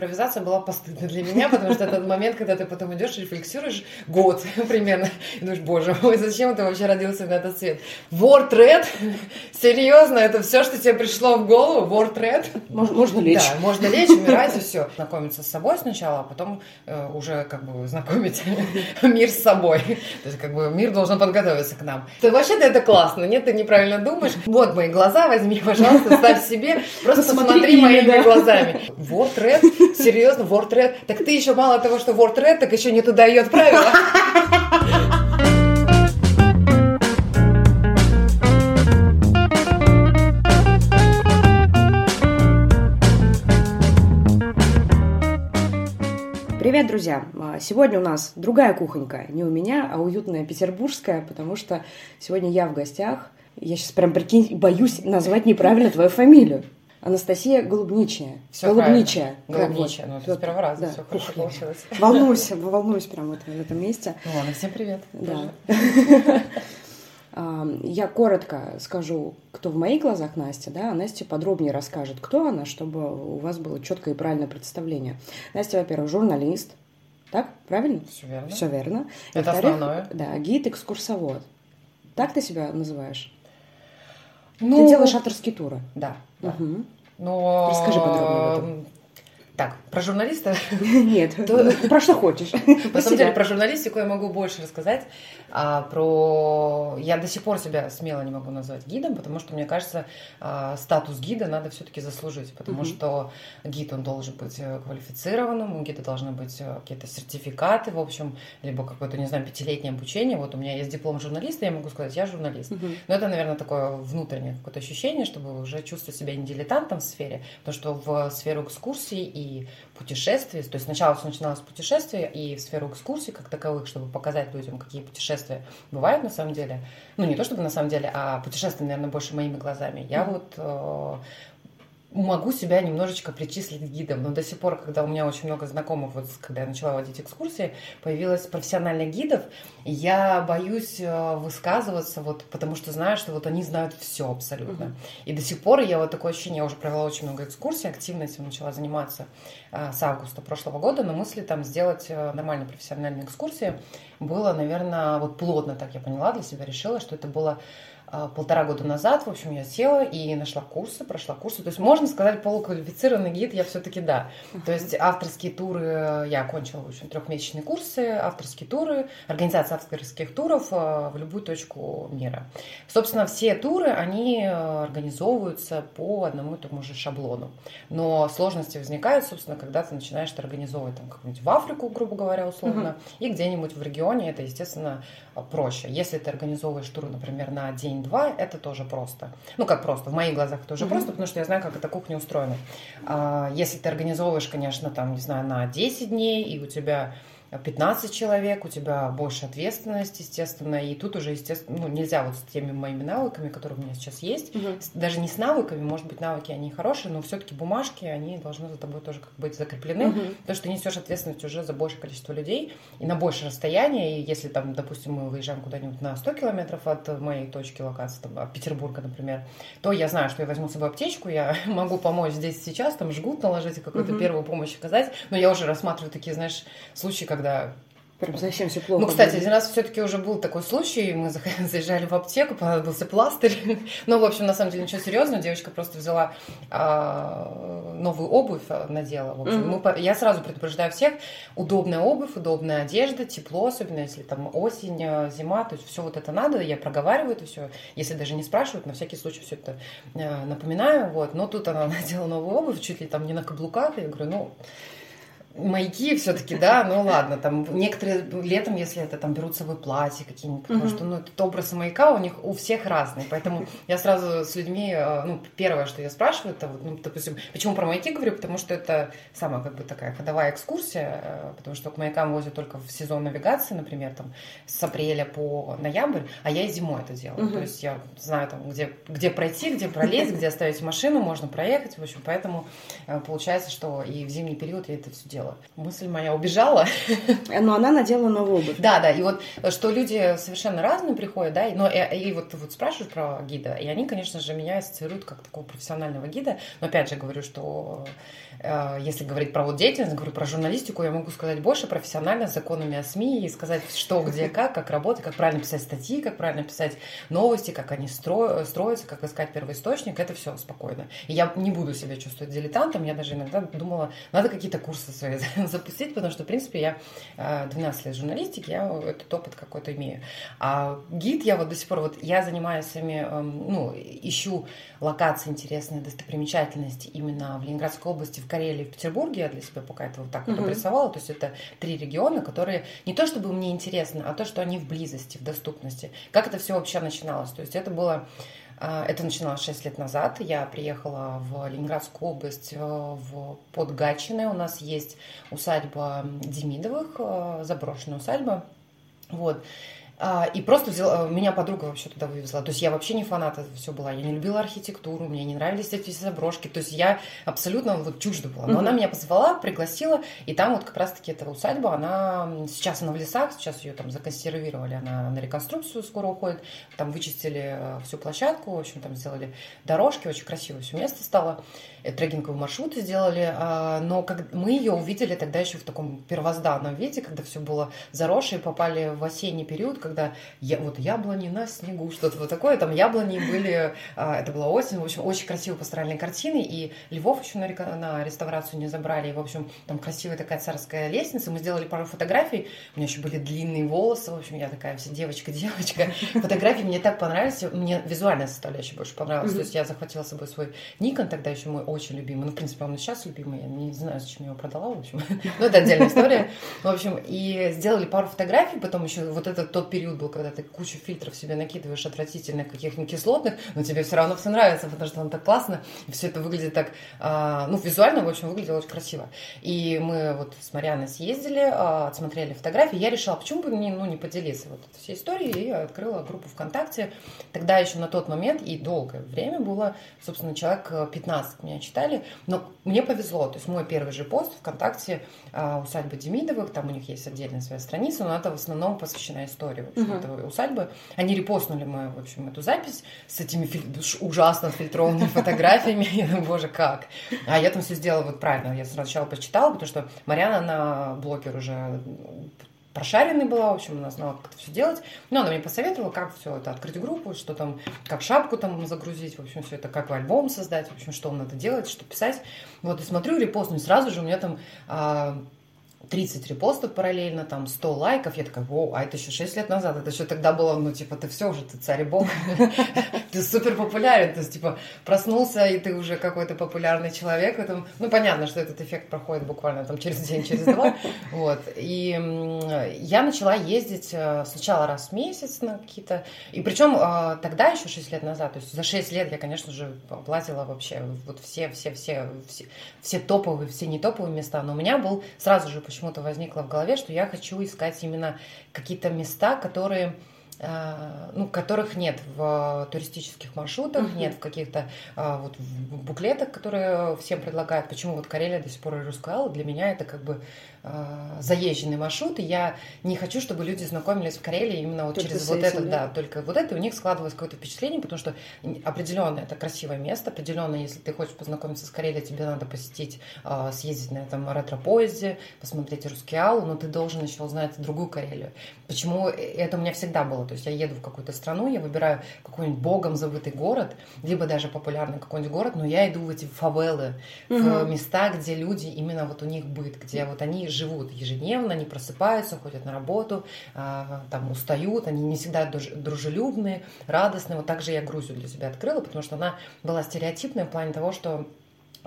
Импровизация была постыдна для меня, потому что этот момент, когда ты потом идешь и рефлексируешь год примерно, и думаешь, боже мой, зачем ты вообще родился на этот свет? Word Red? Серьезно, это все, что тебе пришло в голову? Word Red? Можно, можно лечь. Да, можно лечь, умирать и все. Знакомиться с собой сначала, а потом э, уже как бы знакомить мир с собой. То есть как бы мир должен подготовиться к нам. То, вообще-то это классно, нет, ты неправильно думаешь. Вот мои глаза, возьми, пожалуйста, ставь себе, просто посмотри моими глазами. Word Red Серьезно, WordRed? Так ты еще мало того, что WordRed, так еще не туда ее отправила. Привет, друзья! А, сегодня у нас другая кухонька, не у меня, а уютная петербургская, потому что сегодня я в гостях. Я сейчас прям, прикинь, боюсь назвать неправильно твою фамилию. Анастасия Голубничая. Все Голубничая. Голубничая. Ну, это с первого раза да. все хорошо получилось. Волнуюсь, волнуюсь прямо в этом месте. Ну ладно, всем привет. Да. Я коротко скажу, кто в моих глазах Настя, да, а Настя подробнее расскажет, кто она, чтобы у вас было четкое и правильное представление. Настя, во-первых, журналист, так, правильно? Все верно. Все верно. Это основное. Да, гид-экскурсовод. Так ты себя называешь? Ну, ты делаешь авторские туры. Да. Да. Угу. Но... Расскажи подробнее об этом. Так, про журналиста? Нет, про что хочешь. На самом деле, про журналистику я могу больше рассказать. А про... Я до сих пор себя смело не могу назвать гидом, потому что, мне кажется, а, статус гида надо все-таки заслужить, потому что гид, он должен быть э, квалифицированным, у гида должны быть э, какие-то сертификаты, в общем, либо какое-то, не знаю, пятилетнее обучение. Вот у меня есть диплом журналиста, я могу сказать, я журналист. Но это, наверное, такое внутреннее какое-то ощущение, чтобы уже чувствовать себя не дилетантом в сфере, потому что в сферу экскурсий и путешествий. То есть сначала все начиналось с путешествия и в сферу экскурсий как таковых, чтобы показать людям, какие путешествия бывают на самом деле. Ну, не то чтобы на самом деле, а путешествия, наверное, больше моими глазами. Я mm-hmm. вот э, могу себя немножечко причислить гидом, но до сих пор, когда у меня очень много знакомых, вот когда я начала водить экскурсии, появилось профессиональных гидов, я боюсь э, высказываться, вот, потому что знаю, что вот они знают все абсолютно. Uh-huh. И до сих пор я вот такое ощущение, я уже провела очень много экскурсий, активно этим начала заниматься э, с августа прошлого года, но мысли там сделать э, нормальные профессиональные экскурсии было, наверное, вот плотно так я поняла для себя, решила, что это было а, полтора года назад, в общем, я села и нашла курсы, прошла курсы. То есть, можно сказать, полуквалифицированный гид я все-таки да. То есть, авторские туры, я окончила, в общем, трехмесячные курсы, авторские туры, организация авторских туров а, в любую точку мира. Собственно, все туры, они а, организовываются по одному и тому же шаблону. Но сложности возникают, собственно, когда ты начинаешь это организовывать там как-нибудь в Африку, грубо говоря, условно, uh-huh. и где-нибудь в регионе, это, естественно, проще. Если ты организовываешь туры, например, на день день-два, это тоже просто. Ну, как просто, в моих глазах это уже mm-hmm. просто, потому что я знаю, как эта кухня устроена. А, если ты организовываешь, конечно, там, не знаю, на 10 дней, и у тебя 15 человек, у тебя больше ответственности, естественно, и тут уже, естественно, ну, нельзя вот с теми моими навыками, которые у меня сейчас есть, угу. даже не с навыками, может быть, навыки, они хорошие, но все-таки бумажки, они должны за тобой тоже как быть закреплены, угу. потому что ты несешь ответственность уже за большее количество людей и на большее расстояние, и если там, допустим, мы выезжаем куда-нибудь на 100 километров от моей точки локации, там, от Петербурга, например, то я знаю, что я возьму с собой аптечку, я могу помочь здесь сейчас, там, жгут наложить, какую-то угу. первую помощь оказать, но я уже рассматриваю такие, знаешь, случаи, когда Прям совсем все плохо. Ну, кстати, один раз все-таки уже был такой случай, мы заезжали в аптеку, понадобился пластырь. Ну, в общем, на самом деле ничего серьезного, девочка просто взяла а, новую обувь, а, надела. В общем, mm-hmm. мы, я сразу предупреждаю всех, удобная обувь, удобная одежда, тепло, особенно если там осень, а, зима, то есть все вот это надо, я проговариваю это все, если даже не спрашивают, на всякий случай все это а, напоминаю, вот. Но тут она надела новую обувь, чуть ли там не на каблуках, я говорю, ну Маяки все-таки, да, ну ладно, там некоторые летом, если это там берут с собой платье какие-нибудь, потому что, ну, этот образ маяка у них у всех разный, поэтому я сразу с людьми, э, ну, первое, что я спрашиваю, это вот, ну, допустим, почему про маяки говорю, потому что это самая, как бы, такая ходовая экскурсия, э, потому что к маякам возят только в сезон навигации, например, там, с апреля по ноябрь, а я и зимой это делаю, uh-huh. то есть я знаю, там, где, где пройти, где пролезть, где оставить машину, можно проехать, в общем, поэтому э, получается, что и в зимний период я это все делаю надела. Мысль моя убежала. Но она надела новую обувь. Да, да, и вот что люди совершенно разные приходят, да, но и, и вот вот спрашивают про гида, и они, конечно же, меня ассоциируют как такого профессионального гида, но опять же говорю, что Э, если говорить про вот деятельность, говорю про журналистику, я могу сказать больше профессионально, с законами о СМИ, и сказать, что, где, как, как работать, как правильно писать статьи, как правильно писать новости, как они стро... строятся, как искать первоисточник, это все спокойно. И я не буду себя чувствовать дилетантом, я даже иногда думала, надо какие-то курсы свои запустить, потому что, в принципе, я 12 э, лет журналистики, я этот опыт какой-то имею. А гид я вот до сих пор, вот я занимаюсь своими, эм, ну, ищу локации интересные, достопримечательности именно в Ленинградской области, в Карелии, в Петербурге. Я для себя пока это вот так вот обрисовала. То есть это три региона, которые не то чтобы мне интересно, а то, что они в близости, в доступности. Как это все вообще начиналось? То есть это было а, это начиналось 6 лет назад. Я приехала в Ленинградскую область, э, в Подгатчино. У нас есть усадьба Демидовых, э, заброшенная усадьба. Вот. А, и просто взяла, меня подруга вообще туда вывезла. То есть я вообще не фанат этого все была. Я не любила архитектуру, мне не нравились эти заброшки. То есть я абсолютно вот чужда была. Но mm-hmm. она меня позвала, пригласила, и там вот как раз-таки эта усадьба, она сейчас она в лесах, сейчас ее там законсервировали, она на реконструкцию скоро уходит. Там вычистили э, всю площадку, в общем, там сделали дорожки, очень красиво все место стало. Э, трекинговый маршрут сделали, а, но как мы ее увидели тогда еще в таком первозданном виде, когда все было заросшее, попали в осенний период, когда я, вот яблони на снегу, что-то вот такое, там яблони были, а, это была осень, в общем, очень красивые пасторальные картины, и Львов еще на, на реставрацию не забрали, и, в общем, там красивая такая царская лестница, мы сделали пару фотографий, у меня еще были длинные волосы, в общем, я такая вся девочка-девочка, фотографии мне так понравились, мне визуальная составляющая больше понравилась, то есть я захватила с собой свой Никон, тогда еще мой очень любимый. Ну, в принципе, он и сейчас любимый. Я не знаю, зачем я его продала, в общем. Но это отдельная история. В общем, и сделали пару фотографий. Потом еще вот этот тот период был, когда ты кучу фильтров себе накидываешь отвратительных каких-нибудь кислотных, но тебе все равно все нравится, потому что он так классно. И все это выглядит так, а, ну, визуально, в общем, выглядело очень красиво. И мы вот с Марианой съездили, а, отсмотрели фотографии. Я решила, почему бы не, ну, не поделиться вот этой всей историей. И открыла группу ВКонтакте. Тогда еще на тот момент и долгое время было, собственно, человек 15 меня читали. Но мне повезло. То есть мой первый же пост ВКонтакте а, усадьба Демидовых, там у них есть отдельная своя страница, но это в основном посвящена истории в общем, uh-huh. этого усадьбы. Они репостнули мою, в общем, эту запись с этими филь... ужасно отфильтрованными фотографиями. Боже, как. А я там все сделала вот правильно. Я сначала почитала, потому что Марьяна, она блогер уже прошаренной была, в общем, она знала, как это все делать. Но она мне посоветовала, как все это открыть группу, что там, как шапку там загрузить, в общем, все это, как альбом создать, в общем, что надо делать, что писать. Вот, и смотрю репост, и сразу же у меня там а, 30 репостов параллельно, там 100 лайков. Я такая, о, а это еще 6 лет назад. Это еще тогда было, ну, типа, ты все уже, ты царь и бог. Ты супер популярен. То есть, типа, проснулся, и ты уже какой-то популярный человек. Этом... Ну, понятно, что этот эффект проходит буквально там через день, через два. Вот. И я начала ездить э, сначала раз в месяц на какие-то... И причем э, тогда еще 6 лет назад, то есть за 6 лет я, конечно же, оплатила вообще вот все, все, все, все, все топовые, все не топовые места. Но у меня был сразу же почему-то возникло в голове, что я хочу искать именно какие-то места, которые Э, ну, которых нет в туристических маршрутах, uh-huh. нет в каких-то а, вот буклетах, которые всем предлагают. Почему вот Карелия до сих пор и Рускал, для меня это как бы а, заезженный маршрут, и я не хочу, чтобы люди знакомились в Карелии именно вот только через вот это, да? да, только вот это, у них складывалось какое-то впечатление, потому что определенно это красивое место, определенно, если ты хочешь познакомиться с Карелией, тебе надо посетить, а, съездить на этом ретро-поезде, посмотреть Рускеал, но ты должен еще узнать другую Карелию. Почему это у меня всегда было? То есть я еду в какую-то страну, я выбираю какой-нибудь богом забытый город, либо даже популярный какой-нибудь город, но я иду в эти фавелы, угу. в места, где люди, именно вот у них быт, где вот они живут ежедневно, они просыпаются, ходят на работу, а, там устают, они не всегда дружелюбные, радостные. Вот так же я Грузию для себя открыла, потому что она была стереотипная в плане того, что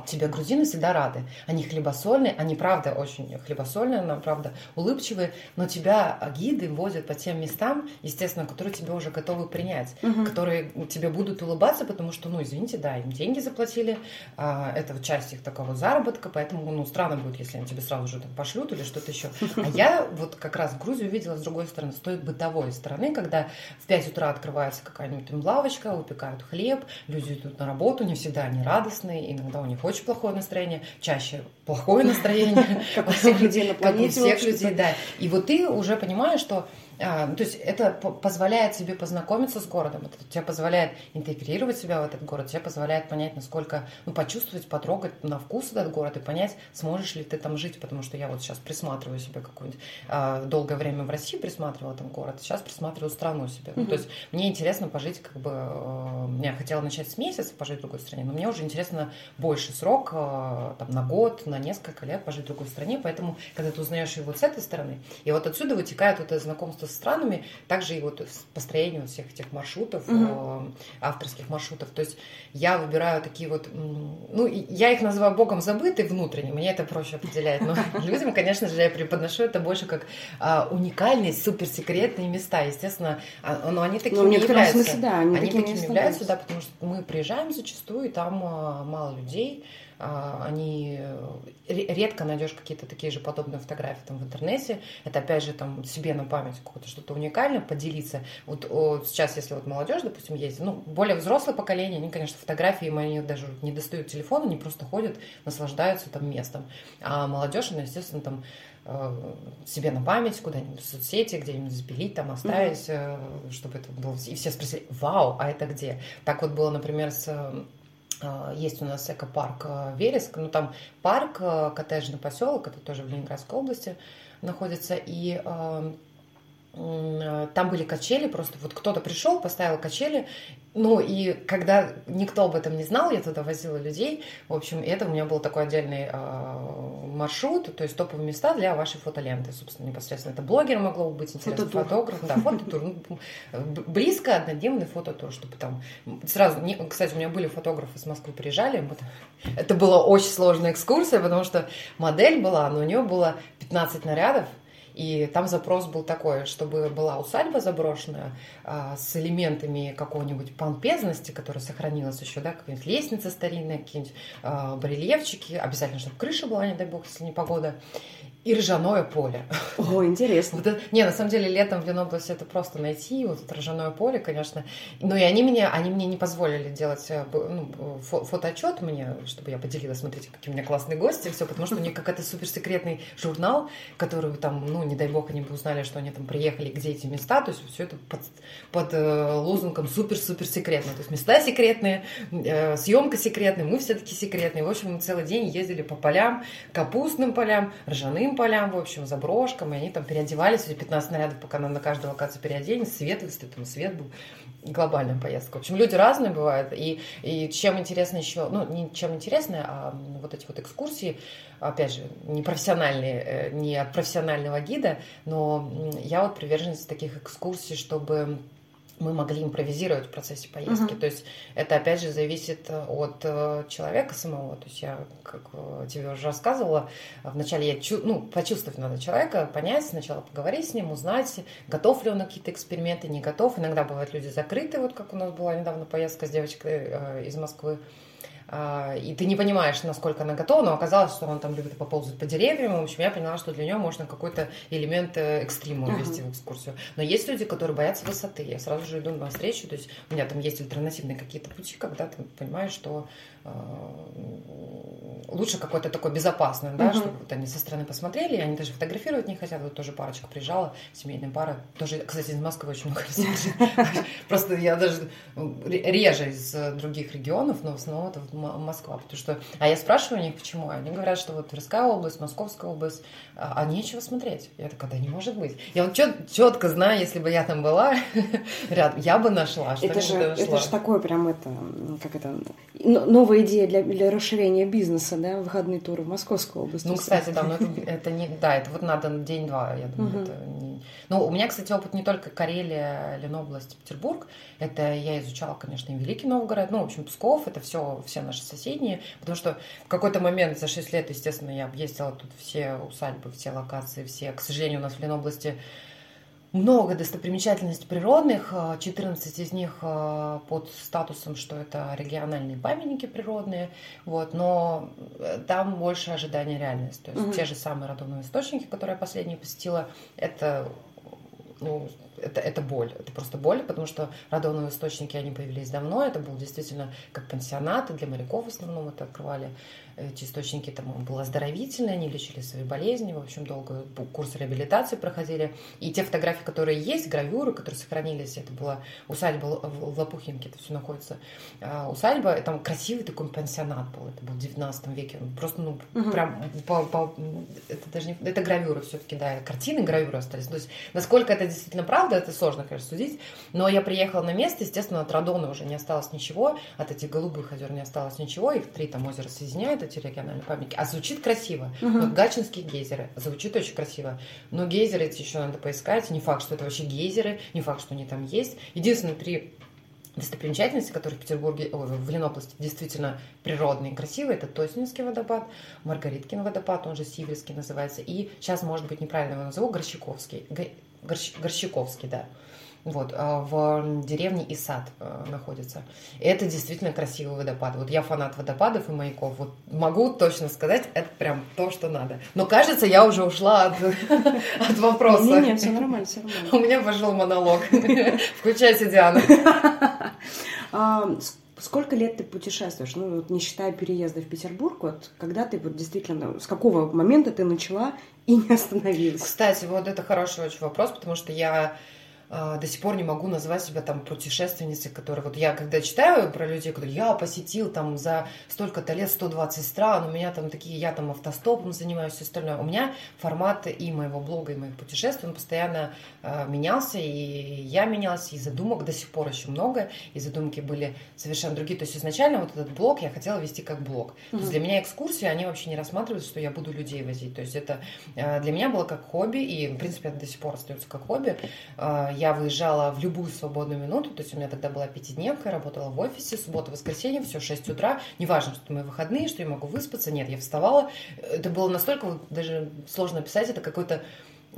Тебе грузины всегда рады. Они хлебосольные, они правда очень хлебосольные, но правда улыбчивые, но тебя гиды возят по тем местам, естественно, которые тебе уже готовы принять, угу. которые тебе будут улыбаться, потому что, ну, извините, да, им деньги заплатили, а, это часть их такого заработка, поэтому, ну, странно будет, если они тебе сразу же так пошлют или что-то еще. А я вот как раз Грузию видела с другой стороны, с той бытовой стороны, когда в 5 утра открывается какая-нибудь лавочка, выпекают хлеб, люди идут на работу, не всегда они радостные, иногда у них очень плохое настроение, чаще плохое настроение. Как у всех людей на планете. Как у всех людей, да. И вот ты уже понимаешь, что а, ну, то есть это позволяет себе познакомиться с городом, это тебе позволяет интегрировать себя в этот город, тебе позволяет понять, насколько, ну, почувствовать, потрогать на вкус этот город и понять, сможешь ли ты там жить, потому что я вот сейчас присматриваю себе какую-нибудь, а, долгое время в России присматривала там город, сейчас присматриваю страну себе. Mm-hmm. Ну, то есть мне интересно пожить, как бы, э, я хотела начать с месяца пожить в другой стране, но мне уже интересно больше срок, э, там, на год, на несколько лет пожить в другой стране, поэтому, когда ты узнаешь его с этой стороны, и вот отсюда вытекает вот это знакомство странами, также и вот построение вот всех этих маршрутов, угу. авторских маршрутов. То есть я выбираю такие вот, ну, я их называю богом забытый внутренне, мне это проще определять, но людям, конечно же, я преподношу это больше как а, уникальные, суперсекретные места, естественно, а, но они такими ну, являются. Смысле, да, они, они такими являются, да, потому что мы приезжаем зачастую, и там мало людей, а, они э, редко найдешь какие-то такие же подобные фотографии там в интернете. Это опять же там себе на память какое-то что-то уникальное поделиться. Вот, вот сейчас, если вот молодежь, допустим, есть, ну более взрослое поколение, они, конечно, фотографии они даже не достают телефон, они просто ходят, наслаждаются там местом. А молодежь, она, естественно, там э, себе на память куда-нибудь в соцсети, где-нибудь запилить, там оставить, mm-hmm. чтобы это было... И все спросили, вау, а это где? Так вот было, например, с а, есть у нас экопарк э, Вереск, ну там парк, э, коттеджный поселок, это тоже в Ленинградской области находится, и эм, Э, там были качели, просто вот кто-то пришел, поставил качели, ну и когда никто об этом не знал, я туда возила людей, в общем, это у меня был такой отдельный маршрут, то есть топовые места для вашей фотоленты, собственно, непосредственно. Это блогер могло быть, интересно, фототур. фотограф, да, фототур, ну, близко однодневный фототур, чтобы там сразу, не, кстати, у меня были фотографы с Москвы приезжали, вот, это была очень сложная экскурсия, потому что модель была, но у нее было 15 нарядов, и там запрос был такой, чтобы была усадьба заброшенная а, с элементами какой-нибудь помпезности, которая сохранилась еще, да, какие-нибудь лестницы старинные, какие-нибудь а, барельефчики, обязательно, чтобы крыша была, не дай бог, если не погода и ржаное поле. О, интересно. Вот это, не, на самом деле, летом в Ленобласти это просто найти, вот это ржаное поле, конечно. Но и они мне, они мне не позволили делать э, ну, фо фотоотчет мне, чтобы я поделилась, смотрите, какие у меня классные гости, все, потому что у них какой-то суперсекретный журнал, который там, ну, не дай бог, они бы узнали, что они там приехали, где эти места, то есть все это под, под э, лозунгом супер-супер секретно. То есть места секретные, э, съемка секретная, мы все-таки секретные. В общем, мы целый день ездили по полям, капустным полям, ржаным полям, в общем, заброшкам, и они там переодевались, эти 15 нарядов, пока на, каждой локации переоденется, свет, если там свет был, глобальная поездка. В общем, люди разные бывают, и, и чем интересно еще, ну, не чем интересно, а вот эти вот экскурсии, опять же, не профессиональные, э, не от профессионального гида, но я вот приверженец таких экскурсий, чтобы мы могли импровизировать в процессе поездки. Uh-huh. То есть это опять же зависит э, от э, человека самого. То есть я, как э, тебе уже рассказывала, вначале я чу- ну, почувствовать надо человека, понять, сначала поговорить с ним, узнать, готов ли он на какие-то эксперименты, не готов. Иногда бывают люди закрыты, вот как у нас была недавно поездка с девочкой из Москвы. А, и ты не понимаешь, насколько она готова, но оказалось, что он там любит поползать по деревьям. В общем, я поняла, что для нее можно какой-то элемент э, экстрима ввести uh-huh. в экскурсию. Но есть люди, которые боятся высоты. Я сразу же иду на встречу, то есть у меня там есть альтернативные какие-то пути, когда ты понимаешь, что э, лучше какой-то такой безопасный, да, чтобы вот они со стороны посмотрели, и они даже фотографировать не хотят. Вот тоже парочка приезжала, семейная пара, тоже, кстати, из Москвы очень много Просто я даже реже из других регионов, но в основном это Москва, потому что... А я спрашиваю у них, почему. Они говорят, что вот Тверская область, Московская область, а, а нечего смотреть. Я такая, да не может быть. Я вот чет, четко знаю, если бы я там была рядом, я бы нашла. Что это, же, нашла. это же такое прям это, как это, новая идея для, для расширения бизнеса, да, выходные туры в Московскую область. Ну, кстати, да, но это, это не, да, это вот надо день-два, я думаю, угу. это не... Ну, у меня, кстати, опыт не только Карелия, Ленобласть, Петербург, это я изучала, конечно, и Великий Новгород, ну, в общем, Псков, это все, все наши соседние, потому что в какой-то момент за 6 лет, естественно, я объездила тут все усадьбы, все локации, все, к сожалению, у нас в Ленобласти много достопримечательностей природных, 14 из них э, под статусом, что это региональные памятники природные, вот, но э, там больше ожидания реальности. То есть угу. те же самые родовые источники, которые я последние посетила, это ну, это, это боль. Это просто боль, потому что радоновые источники, они появились давно. Это был действительно как пансионаты для моряков в основном это открывали эти источники там был оздоровительный, они лечили свои болезни, в общем, долго курс реабилитации проходили. И те фотографии, которые есть, гравюры, которые сохранились, это была усадьба в Лопухинке, это все находится. А, усадьба, там красивый такой пансионат был, это был в 19 веке, просто, ну, угу. прям, по, по, это даже не, это гравюры все-таки, да, картины, гравюры остались. То есть, насколько это действительно правда, это сложно, конечно, судить, но я приехала на место, естественно, от Радона уже не осталось ничего, от этих голубых озер не осталось ничего, их три там озера соединяют, эти региональные памятники. А звучит красиво. Угу. Вот Гачинские гейзеры. Звучит очень красиво. Но гейзеры эти еще надо поискать. Не факт, что это вообще гейзеры, не факт, что они там есть. Единственные три достопримечательности, которые в Петербурге, ой, в Ленобласти действительно природные и красивые, это Тоснинский водопад, Маргариткин водопад, он же Сиверский называется, и сейчас, может быть, неправильно его назову, Горщиковский, Горщ, Горщиковский, да вот, а, в деревне Исад э, находится. И это действительно красивый водопад. Вот я фанат водопадов и маяков. Вот могу точно сказать, это прям то, что надо. Но кажется, я уже ушла от, от вопроса. Нет, нет, все нормально, все нормально. У меня пошел монолог. Включайте, Диана. Сколько лет ты путешествуешь? Ну, вот не считая переезда в Петербург, вот когда ты вот действительно, с какого момента ты начала и не остановилась? Кстати, вот это хороший очень вопрос, потому что я до сих пор не могу назвать себя там путешественницей, которая вот я когда читаю про людей, которые я посетил там за столько-то лет 120 стран, у меня там такие, я там автостопом занимаюсь, все остальное. У меня формат и моего блога, и моих путешествий, он постоянно э, менялся, и я менялась, и задумок до сих пор еще много, и задумки были совершенно другие. То есть изначально вот этот блог я хотела вести как блог. Mm-hmm. То есть для меня экскурсии, они вообще не рассматривались, что я буду людей возить. То есть это э, для меня было как хобби, и в принципе это до сих пор остается как хобби. Э, я выезжала в любую свободную минуту, то есть у меня тогда была пятидневка, работала в офисе, суббота, воскресенье, все, 6 утра, неважно, что мои выходные, что я могу выспаться, нет, я вставала, это было настолько, даже сложно описать, это какой-то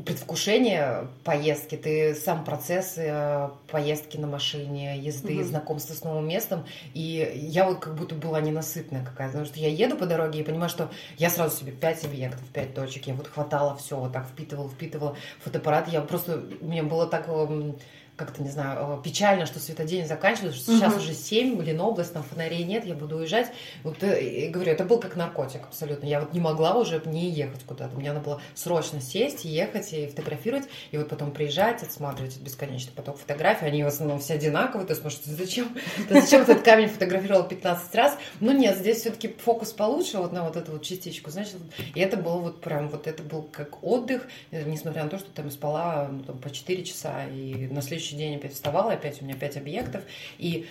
предвкушение поездки, ты сам процесс э, поездки на машине, езды, угу. знакомства с новым местом, и я вот как будто была ненасытная какая-то, потому что я еду по дороге и понимаю, что я сразу себе пять объектов, пять точек, я вот хватала все, вот так впитывала, впитывала фотоаппарат, я просто, мне было так эм, как-то, не знаю, э, печально, что светодень заканчивается, что угу. сейчас уже 7, блин, область, там фонарей нет, я буду уезжать. Вот, э, и говорю, это был как наркотик абсолютно. Я вот не могла уже не ехать куда-то. Мне надо было срочно сесть, ехать и фотографировать, и вот потом приезжать, отсматривать бесконечно поток фотографий. Они в основном все одинаковые. То есть, может, зачем, ты зачем этот камень фотографировал 15 раз? Ну нет, здесь все-таки фокус получше вот на вот эту вот частичку. Значит, и это было вот прям, вот это был как отдых, несмотря на то, что там спала ну, там, по 4 часа, и на следующий следующий день опять вставала, опять у меня пять объектов. И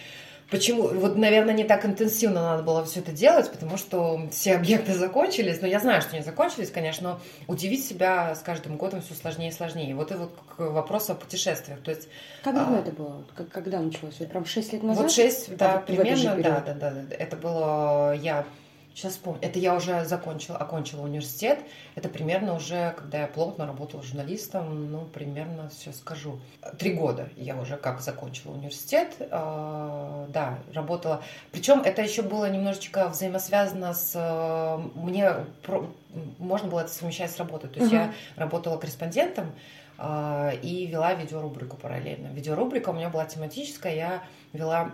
Почему? Вот, наверное, не так интенсивно надо было все это делать, потому что все объекты закончились. Но я знаю, что они закончились, конечно, но удивить себя с каждым годом все сложнее и сложнее. Вот и вот к вопросу о путешествиях. То есть, как давно а, это было? Когда началось? Прям 6 лет назад? Вот 6, да, примерно, да, да, да. Это было, я Сейчас помню. Это я уже закончила, окончила университет. Это примерно уже, когда я плотно работала журналистом, ну, примерно, все скажу. Три года я уже как закончила университет. Э, да, работала. Причем это еще было немножечко взаимосвязано с... Э, мне про, можно было это совмещать с работой. То есть угу. я работала корреспондентом э, и вела видеорубрику параллельно. Видеорубрика у меня была тематическая. Я вела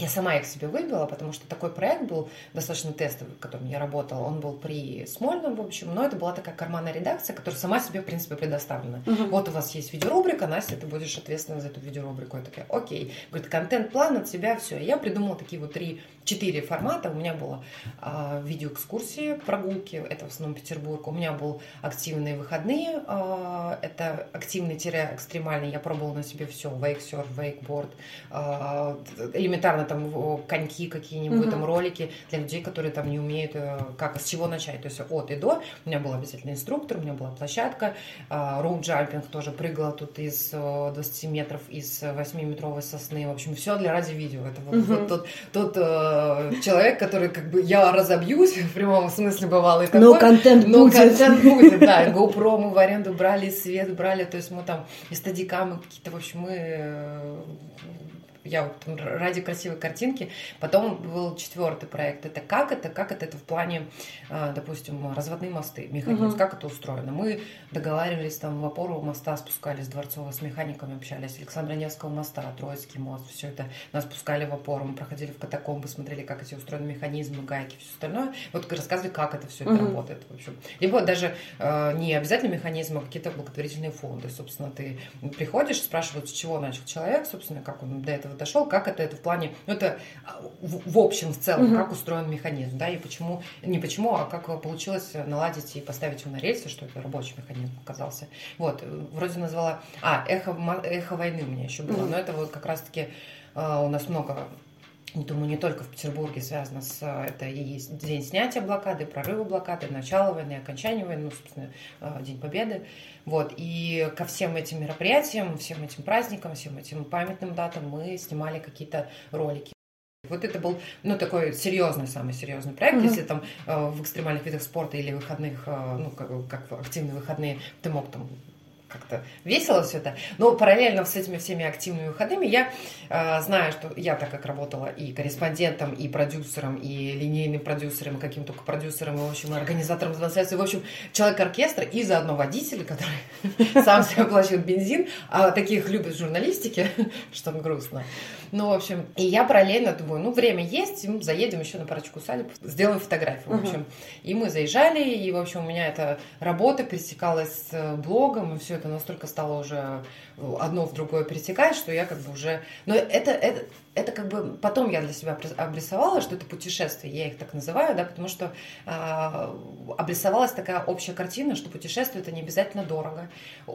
я сама их себе выбила, потому что такой проект был достаточно тестовый, в котором я работала. Он был при Смольном, в общем, но это была такая карманная редакция, которая сама себе, в принципе, предоставлена. Угу. Вот у вас есть видеорубрика, Настя, ты будешь ответственна за эту видеорубрику. Я такая, окей. Говорит, контент-план от себя, все. И я придумала такие вот три четыре формата. У меня было а, видеоэкскурсии, прогулки, это в основном Петербург. У меня был активные выходные, а, это активный-экстремальный. Я пробовала на себе все, вейксерф, вейкборд, а, элементарно там коньки какие-нибудь, угу. там ролики для людей, которые там не умеют, а, как, с чего начать. То есть от и до. У меня был обязательно инструктор, у меня была площадка, а, роуд-джампинг тоже прыгала тут из 20 метров, из 8-метровой сосны. В общем, все для ради видео. Это вот, угу. вот тот, тот Э, человек, который как бы я разобьюсь в прямом смысле бывало. И такой, но контент но будет. контент будет, да. GoPro мы в аренду брали, свет брали, то есть мы там и стадикамы какие-то, в общем, мы э, я вот ради красивой картинки. Потом был четвертый проект. Это как это? Как это? Это в плане, а, допустим, разводные мосты, механизм, угу. как это устроено. Мы договаривались там в опору моста, спускались дворцово с механиками, общались. Александра Невского моста, Троицкий мост, все это нас пускали в опору. Мы проходили в катакомбы, смотрели, как эти устроены механизмы, гайки, все остальное. Вот рассказывали, как это все угу. это работает. В общем. Либо даже э, не обязательно механизмы, а какие-то благотворительные фонды. Собственно, ты приходишь, спрашивают, с чего начал человек, собственно, как он до этого дошел, как это, это в плане, ну это а, в, в общем, в целом, угу. как устроен механизм, да, и почему, не почему, а как получилось наладить и поставить его на рельсы, что это рабочий механизм оказался. Вот, вроде назвала, а, эхо, эхо войны у меня еще было, угу. но это вот как раз-таки а, у нас много думаю, не только в Петербурге связано с это и есть день снятия блокады, прорыва блокады, начало войны, окончание войны, ну, собственно, а, День Победы. Вот. И ко всем этим мероприятиям, всем этим праздникам, всем этим памятным датам мы снимали какие-то ролики. Вот это был, ну, такой серьезный, самый серьезный проект. Mm-hmm. Если там э, в экстремальных видах спорта или выходных, э, ну, как, как активные выходные, ты мог там как-то весело все это. Но параллельно с этими всеми активными выходами я э, знаю, что я так как работала и корреспондентом, и продюсером, и линейным продюсером, и каким только продюсером, и, в общем, организатором трансляции, в общем, человек оркестра и заодно водитель, который сам себе оплачивает бензин, а таких любят в журналистике, что грустно. Ну, в общем, и я параллельно думаю, ну, время есть, заедем еще на парочку усадеб, сделаем фотографию, в общем. И мы заезжали, и, в общем, у меня эта работа пересекалась с блогом, и все это настолько стало уже одно в другое перетекать, что я как бы уже... Но это, это, это как бы потом я для себя обрисовала, что это путешествие, я их так называю, да, потому что э, обрисовалась такая общая картина, что путешествие это не обязательно дорого,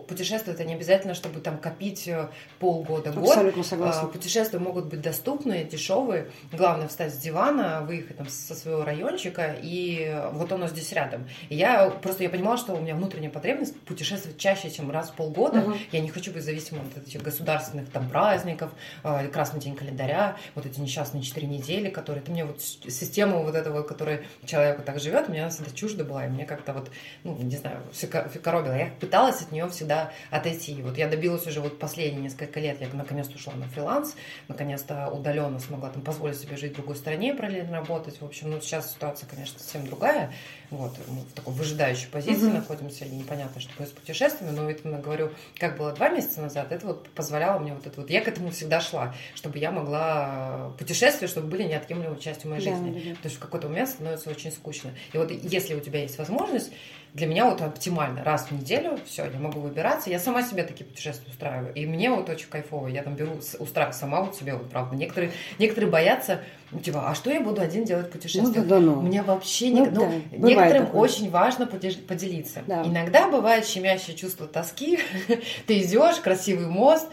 путешествие это не обязательно, чтобы там копить э, полгода, год. Абсолютно согласна. Э, путешествия могут быть доступные, дешевые, главное встать с дивана, выехать там со своего райончика, и вот оно здесь рядом. И я просто я понимала, что у меня внутренняя потребность путешествовать чаще, чем раз в полгода. Угу. Я не хочу быть зависимым от этих государственных там праздников, э, Красный день календаря, вот эти несчастные четыре недели, которые... Ты мне вот систему вот этого, которая человек так живет, мне она всегда чужда была, и мне как-то вот, ну, не знаю, все коробило. Я пыталась от нее всегда отойти. Вот я добилась уже вот последние несколько лет, я наконец-то ушла на фриланс, наконец-то удаленно смогла там позволить себе жить в другой стране, параллельно работать. В общем, ну, сейчас ситуация, конечно, совсем другая. Вот, мы в такой выжидающей позиции mm-hmm. находимся, и непонятно, что будет с путешествиями, но это, говорю, как было два месяца назад, это вот позволяло мне вот это вот, я к этому всегда шла, чтобы я могла путешествия, чтобы были неотъемлемой частью моей жизни. Да, да, да. Потому что в какой-то момент становится очень скучно. И вот если у тебя есть возможность, для меня вот оптимально. Раз в неделю, все, я могу выбираться. Я сама себе такие путешествия устраиваю. И мне вот очень кайфово. Я там беру, устраиваю сама вот себе, вот правда. Некоторые, некоторые боятся, типа, а что я буду один делать путешествие? Ну, да, да, ну. Мне вообще не... Ну, ну, да, некоторым такое. очень важно поделиться. Да. Иногда бывает щемящее чувство тоски. Ты идешь, красивый мост.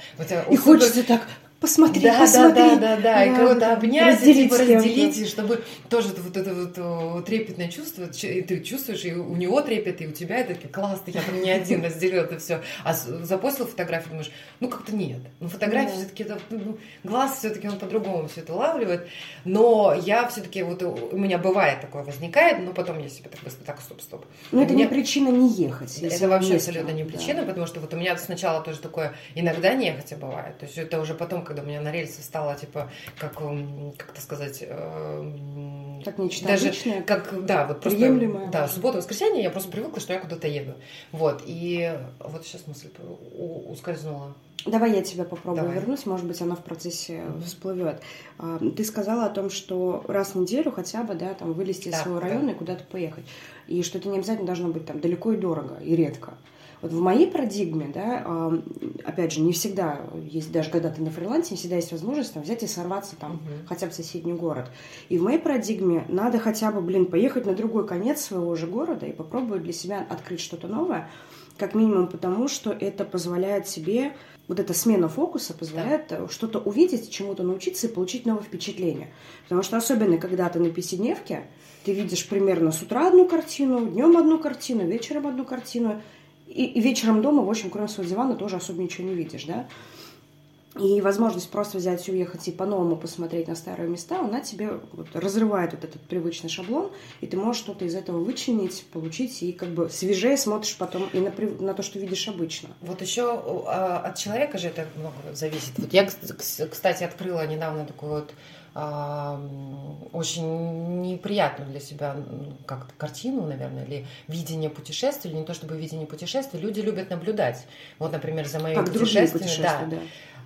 И хочется так посмотри, да, посмотри. Да, да, да, да, и кого-то обнять, разделить, типа разделить, чтобы тоже вот это вот трепетное чувство, и ты чувствуешь, и у него трепет, и у тебя это классно, я там не один разделил это все. А запостил фотографию, думаешь, ну как-то нет. Ну фотография все-таки это, ну, глаз все-таки он по-другому все это улавливает. Но я все-таки, вот у меня бывает такое возникает, но потом я себе так быстро, так, стоп-стоп. Но это не причина не ехать. Это вообще абсолютно не причина, потому что вот у меня сначала тоже такое, иногда нехотя бывает. То есть это уже потом, когда у меня на рельсы стало, типа, как, как это сказать... Как нечто даже, обычное, как, да, вот просто, приемлемое. Да, суббота, воскресенье я просто привыкла, что я куда-то еду. Вот, и вот сейчас мысль ускользнула. Давай я тебя попробую Давай. вернуть, может быть, оно в процессе всплывет. А, ты сказала о том, что раз в неделю хотя бы, да, там вылезти да, из своего района да. и куда-то поехать. И что это не обязательно должно быть там далеко и дорого, и редко. Вот в моей парадигме, да, опять же, не всегда есть, даже когда ты на фрилансе, не всегда есть возможность там, взять и сорваться там uh-huh. хотя бы в соседний город. И в моей парадигме надо хотя бы, блин, поехать на другой конец своего же города и попробовать для себя открыть что-то новое, как минимум потому, что это позволяет себе вот эта смена фокуса позволяет да. что-то увидеть, чему-то научиться и получить новое впечатление. Потому что особенно, когда ты на пятидневке, ты видишь примерно с утра одну картину, днем одну картину, вечером одну картину, и, вечером дома, в общем, кроме своего дивана тоже особо ничего не видишь, да. и возможность просто взять и уехать и по-новому посмотреть на старые места, она тебе вот разрывает вот этот привычный шаблон, и ты можешь что-то из этого вычленить, получить, и как бы свежее смотришь потом и на, на то, что видишь обычно. Вот еще а, от человека же это много зависит. Вот я, кстати, открыла недавно такой вот очень неприятную для себя как-то картину, наверное, или видение путешествий, или не то чтобы видение путешествий, люди любят наблюдать. Вот, например, за моими путешествиями, да, да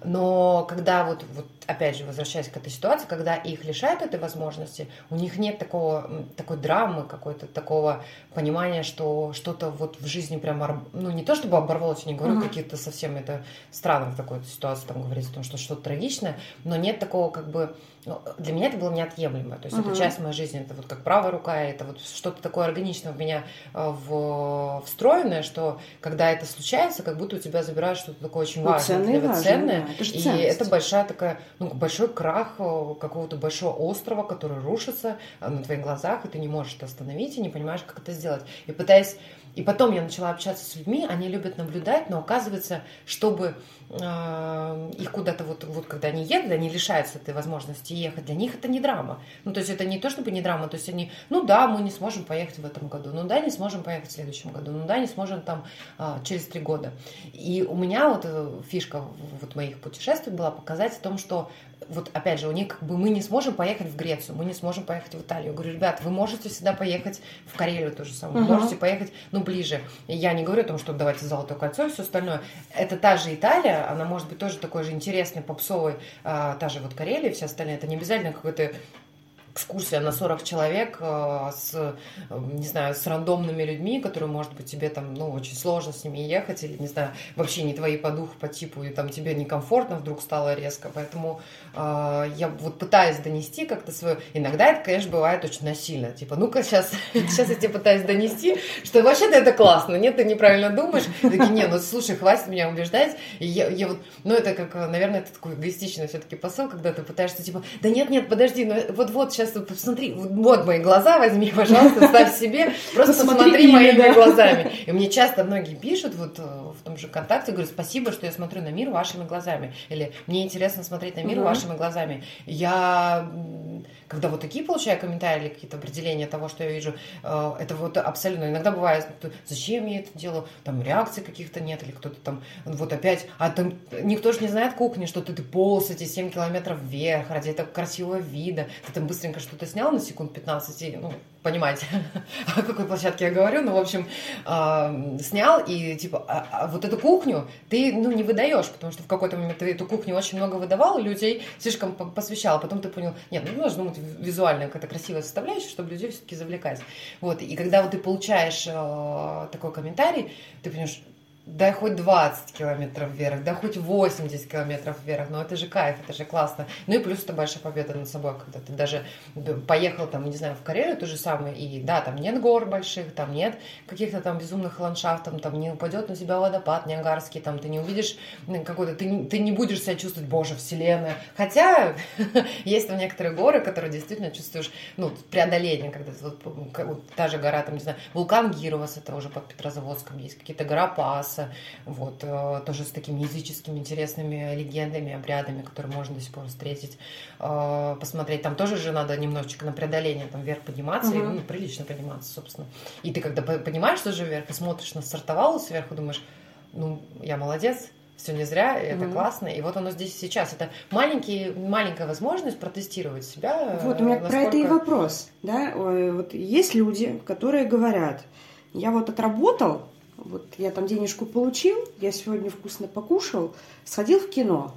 но когда вот, вот, опять же, возвращаясь к этой ситуации, когда их лишают этой возможности, у них нет такого, такой драмы, какой-то такого понимания, что что-то вот в жизни прям, ну, не то чтобы оборвалось, я не говорю, uh-huh. какие-то совсем это странно в такой ситуации там говорить о том, что что-то трагичное, но нет такого как бы ну, для меня это было неотъемлемо. То есть uh-huh. это часть моей жизни, это вот как правая рука, это вот что-то такое органичное в меня э, в, встроенное, что когда это случается, как будто у тебя забирают что-то такое очень ну, важное, ценное. Да. Это и ценность. это большая такая, ну, большой крах э, какого-то большого острова, который рушится э, на твоих глазах, и ты не можешь это остановить, и не понимаешь, как это сделать. И пытаясь и потом я начала общаться с людьми, они любят наблюдать, но оказывается, чтобы их куда-то вот, вот когда они едут, они лишаются этой возможности ехать, для них это не драма. Ну, то есть это не то, чтобы не драма, то есть они, ну да, мы не сможем поехать в этом году, ну да, не сможем поехать в следующем году, ну да, не сможем там э, через три года. И у меня вот э, фишка вот моих путешествий была показать о том, что вот опять же, у них как бы мы не сможем поехать в Грецию, мы не сможем поехать в Италию. Я говорю, ребят, вы можете всегда поехать в Карелию то же самое, uh-huh. можете поехать, ну, ближе. Я не говорю о том, что давайте Золотое кольцо и все остальное. Это та же Италия, она может быть тоже такой же интересной, попсовой, а, та же вот Карелия и все остальное. Это не обязательно какой-то экскурсия на 40 человек э, с, э, не знаю, с рандомными людьми, которые, может быть, тебе там, ну, очень сложно с ними ехать, или, не знаю, вообще не твои по духу, по типу, и там тебе некомфортно вдруг стало резко. Поэтому э, я вот пытаюсь донести как-то свою... Иногда это, конечно, бывает очень насильно. Типа, ну-ка, сейчас, сейчас я тебе пытаюсь донести, что вообще-то это классно. Нет, ты неправильно думаешь. Такие, не, ну, слушай, хватит меня убеждать. И я, я вот, ну, это как, наверное, это такой эгоистичный все-таки посыл, когда ты пытаешься, типа, да нет, нет, подожди, ну, вот-вот, сейчас сейчас посмотри, вот мои глаза, возьми, пожалуйста, ставь себе, просто посмотри моими глазами. И мне часто многие пишут вот э, в том же ВКонтакте, говорят, спасибо, что я смотрю на мир вашими глазами. Или мне интересно смотреть на мир вашими глазами. Я когда вот такие получаю комментарии или какие-то определения того, что я вижу, э, это вот абсолютно иногда бывает, зачем я это делаю, там реакций каких-то нет, или кто-то там вот опять, а там никто же не знает кухни, что ты, ты полз эти 7 километров вверх ради этого красивого вида, ты там быстренько что-то снял на секунд 15 и, ну, понимаете, о какой площадке я говорю, ну, в общем, э, снял, и, типа, а, а вот эту кухню ты, ну, не выдаешь, потому что в какой-то момент ты эту кухню очень много выдавал, людей слишком посвящал, а потом ты понял, нет, ну, должно быть визуально какая-то красивая составляющая, чтобы людей все-таки завлекать. Вот, и когда вот ты получаешь э, такой комментарий, ты понимаешь, да хоть 20 километров вверх, да хоть 80 километров вверх, но это же кайф, это же классно. Ну и плюс это большая победа над собой, когда ты даже поехал там, не знаю, в Карелию то же самое, и да, там нет гор больших, там нет каких-то там безумных ландшафтов, там не упадет на себя водопад Ниагарский, там ты не увидишь какой-то, ты, ты не будешь себя чувствовать, боже, вселенная. Хотя есть там некоторые горы, которые действительно чувствуешь, ну, преодоление, когда вот, та же гора, там, не знаю, вулкан Гировас, это уже под Петрозаводском есть, какие-то гора Пас, мясо, вот, э, тоже с такими языческими интересными легендами, обрядами, которые можно до сих пор встретить, э, посмотреть. Там тоже же надо немножечко на преодоление, там вверх подниматься, угу. и ну, прилично подниматься, собственно. И ты когда понимаешь, что же вверх, и смотришь на стартовалу сверху, думаешь, ну, я молодец, все не зря, это mm классно. И вот оно здесь сейчас. Это маленький, маленькая возможность протестировать себя. Вот, у меня насколько... про это и вопрос. Да? Вот есть люди, которые говорят, я вот отработал вот я там денежку получил, я сегодня вкусно покушал, сходил в кино.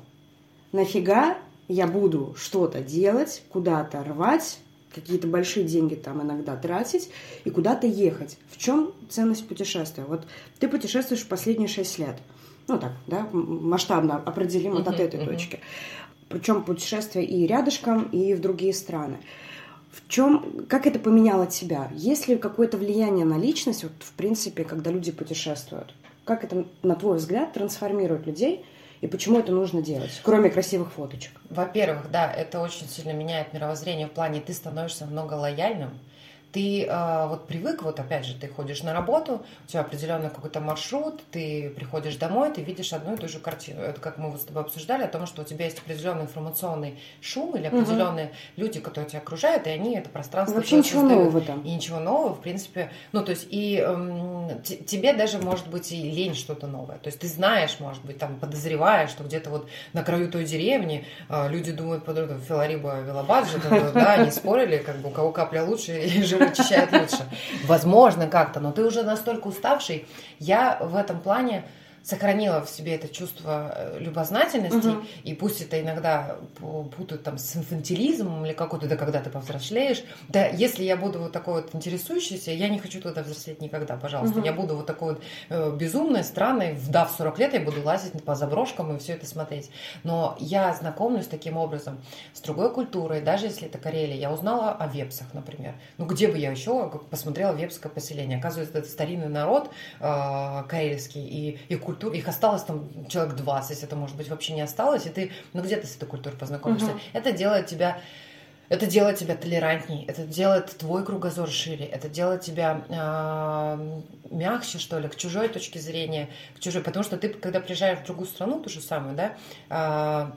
Нафига я буду что-то делать, куда-то рвать, какие-то большие деньги там иногда тратить и куда-то ехать. В чем ценность путешествия? Вот ты путешествуешь последние шесть лет. Ну так, да, масштабно определим вот от этой точки. Причем путешествия и рядышком, и в другие страны. В чем, как это поменяло тебя? Есть ли какое-то влияние на личность, вот, в принципе, когда люди путешествуют? Как это, на твой взгляд, трансформирует людей? И почему это нужно делать, кроме красивых фоточек? Во-первых, да, это очень сильно меняет мировоззрение в плане ты становишься много лояльным, ты э, вот привык, вот опять же, ты ходишь на работу, у тебя определенный какой-то маршрут, ты приходишь домой, ты видишь одну и ту же картину. Это как мы вот с тобой обсуждали, о том, что у тебя есть определенный информационный шум или определенные угу. люди, которые тебя окружают, и они это пространство Вообще ничего создают. нового там. И ничего нового, в принципе, ну, то есть, и эм, тебе даже, может быть, и лень что-то новое. То есть, ты знаешь, может быть, там, подозреваешь, что где-то вот на краю той деревни э, люди думают по другому, Филариба Велобаджи, да, они спорили, как бы, у кого капля лучше, и очищает лучше. Возможно, как-то, но ты уже настолько уставший. Я в этом плане сохранила в себе это чувство э, любознательности, угу. и пусть это иногда путают там с инфантилизмом или какой-то, да когда ты повзрослеешь, да если я буду вот такой вот интересующийся, я не хочу туда взрослеть никогда, пожалуйста, угу. я буду вот такой вот э, безумной, странной, вдав 40 лет, я буду лазить по заброшкам и все это смотреть, но я знакомлюсь таким образом с другой культурой, даже если это Карелия, я узнала о вепсах, например, ну где бы я еще посмотрела вепское поселение, оказывается, это старинный народ э, карельский, и, и культур, их осталось там человек 20, это может быть вообще не осталось, и ты, ну где ты с этой культурой познакомишься. Угу. Это делает тебя это делает тебя толерантней, это делает твой кругозор шире, это делает тебя э, мягче, что ли, к чужой точке зрения, к чужой, потому что ты, когда приезжаешь в другую страну, ту же самую, да, э,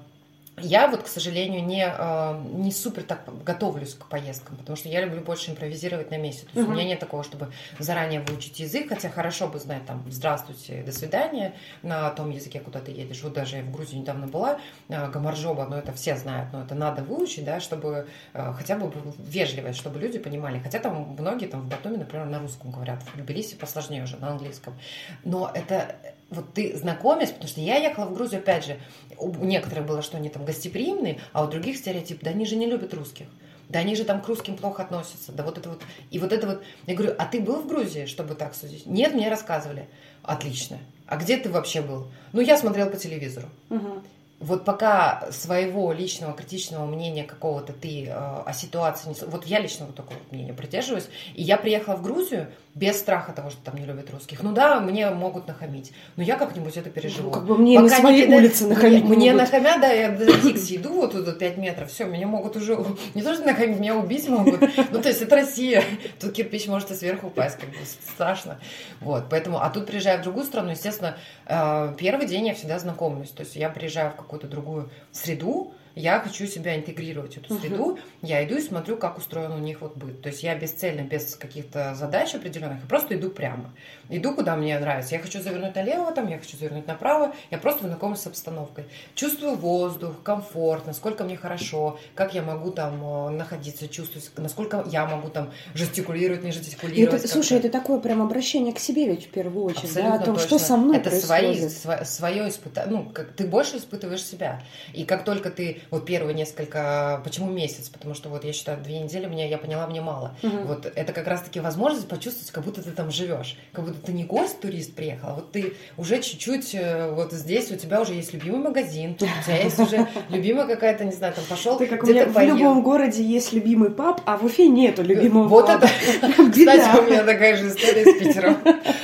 я вот, к сожалению, не, э, не супер так готовлюсь к поездкам, потому что я люблю больше импровизировать на месте. То есть uh-huh. у меня нет такого, чтобы заранее выучить язык, хотя хорошо бы знать там «здравствуйте», «до свидания» на том языке, куда ты едешь. Вот даже я в Грузии недавно была, э, гамаржоба, но это все знают, но это надо выучить, да, чтобы э, хотя бы вежливость, чтобы люди понимали. Хотя там многие там в Батуми, например, на русском говорят, в Тбилиси посложнее уже, на английском. Но это вот ты знакомясь, потому что я ехала в Грузию, опять же, у некоторых было, что они там гостеприимные, а у других стереотип, да они же не любят русских. Да они же там к русским плохо относятся. Да вот это вот. И вот это вот. Я говорю, а ты был в Грузии, чтобы так судить? Нет, мне рассказывали. Отлично. А где ты вообще был? Ну, я смотрел по телевизору. Угу вот пока своего личного критичного мнения какого-то ты э, о ситуации не... Вот я лично вот такого мнения придерживаюсь. И я приехала в Грузию без страха того, что там не любят русских. Ну да, мне могут нахамить. Но я как-нибудь это переживу. Ну, как бы мне пока на своей не улице нахамить Мне, мне нахамят, да, я до Дикси иду вот тут 5 метров, все, меня могут уже... Не то, что нахамить, меня убить могут. Ну, то есть это Россия. Тут кирпич может и сверху упасть, как бы страшно. Вот, поэтому... А тут приезжая в другую страну, естественно, э, первый день я всегда знакомлюсь. То есть я приезжаю в какую-то другую среду, я хочу себя интегрировать в эту среду, uh-huh. я иду и смотрю, как устроен у них вот быт. То есть я бесцельно, без каких-то задач определенных, я просто иду прямо. Иду, куда мне нравится. Я хочу завернуть налево, там, я хочу завернуть направо, я просто знакомлюсь с обстановкой. Чувствую воздух, комфорт, насколько мне хорошо, как я могу там э, находиться, чувствовать, насколько я могу там жестикулировать, не жестикулировать. Это, слушай, это такое прям обращение к себе ведь в первую очередь, Абсолютно да, о том, точно. что со мной это происходит. Свои, свое испытание, ну, как ты больше испытываешь себя. И как только ты вот первые несколько, почему месяц? Потому что вот я считаю, две недели мне, я поняла, мне мало. Угу. Вот это как раз-таки возможность почувствовать, как будто ты там живешь, как будто ты не гость, турист приехал, а вот ты уже чуть-чуть э, вот здесь у тебя уже есть любимый магазин, у тебя есть уже любимая какая-то, не знаю, там пошел ты как у меня в любом городе есть любимый паб, а в Уфе нету любимого Вот это, кстати, у меня такая же история с Питером.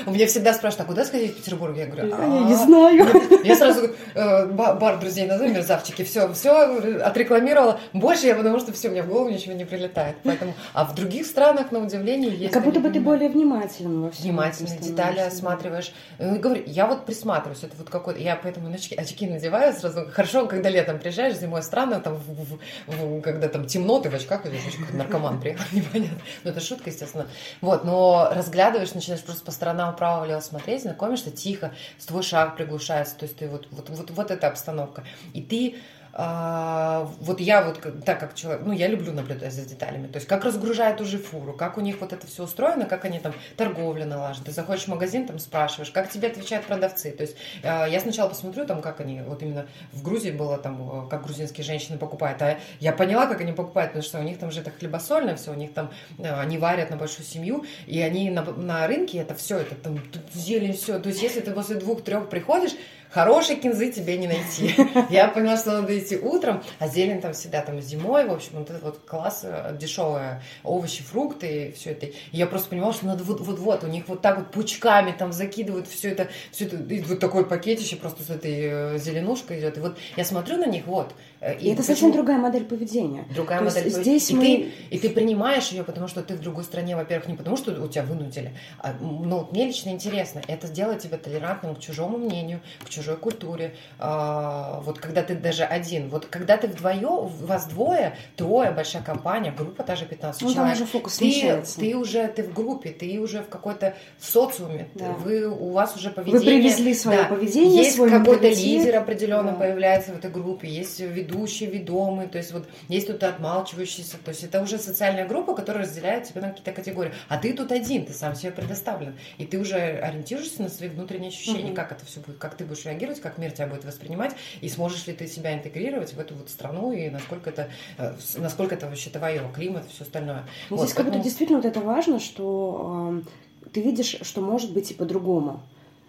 У меня всегда спрашивают, а куда сходить в Петербург? Я говорю, я не «А, знаю. Я сразу э, бар друзей назову, мерзавчики, все, все отрекламировала. Больше я, потому что все, мне в голову ничего не прилетает. Поэтому, а в других странах, на удивление, есть... Как будто бы ты более внимателен во всем. Внимательный, детали осматриваешь. Ну, говорю, я вот присматриваюсь, это вот какой-то... Я поэтому очки, очки надеваю сразу. Хорошо, когда летом приезжаешь, зимой странно, там, в, в, в, когда там темно, ты в очках идешь, как наркоман приехал, непонятно. Ну, это шутка, естественно. Вот, но разглядываешь, начинаешь просто по сторонам вправо-влево смотреть, знакомишься тихо, твой шаг приглушается, то есть ты вот, вот, вот, вот эта обстановка. И ты вот я вот так как человек, ну я люблю наблюдать за деталями, то есть как разгружают уже фуру, как у них вот это все устроено, как они там торговля налажена. Ты заходишь в магазин, там спрашиваешь, как тебе отвечают продавцы. То есть а, я сначала посмотрю там, как они, вот именно в Грузии было там, как грузинские женщины покупают, а я поняла, как они покупают, потому что у них там же это хлебосольное все, у них там а, они варят на большую семью, и они на, на рынке это все, это там зелень, все. То есть если ты после двух-трех приходишь, Хорошей кинзы тебе не найти. Я поняла, что надо идти утром, а зелень там всегда там зимой, в общем, вот этот вот класс э, дешевые овощи, фрукты, все это. И я просто понимала, что надо вот-вот-вот, у них вот так вот пучками там закидывают все это, все это, и вот такой пакетище просто с этой э, зеленушкой идет. И вот я смотрю на них, вот. Э, и, и это совсем другая модель поведения. Другая То модель поведения. Здесь и, мы... ты, и ты принимаешь ее, потому что ты в другой стране, во-первых, не потому что у тебя вынудили, а, ну, мне лично интересно, это сделать тебя толерантным к чужому мнению, к чужой культуре. А, вот когда ты даже один, вот когда ты вдвоем, вас двое, трое, большая компания, группа даже 15 ну, человек. Там уже фокус ты, ты уже, ты в группе, ты уже в какой-то социуме, да. вы, у вас уже поведение. Вы привезли свое да, поведение, Есть какой-то лидер определенно да. появляется в этой группе, есть ведущий, ведомый, то есть вот есть тут отмалчивающийся, то есть это уже социальная группа, которая разделяет тебя на какие-то категории. А ты тут один, ты сам себе предоставлен. И ты уже ориентируешься на свои внутренние ощущения, угу. как это все будет, как ты будешь реагировать, как мир тебя будет воспринимать, и сможешь ли ты себя интегрировать в эту вот страну, и насколько это, э, насколько это вообще твое, климат, все остальное. Ну, вот, здесь как будто действительно вот это важно, что э, ты видишь, что может быть и по-другому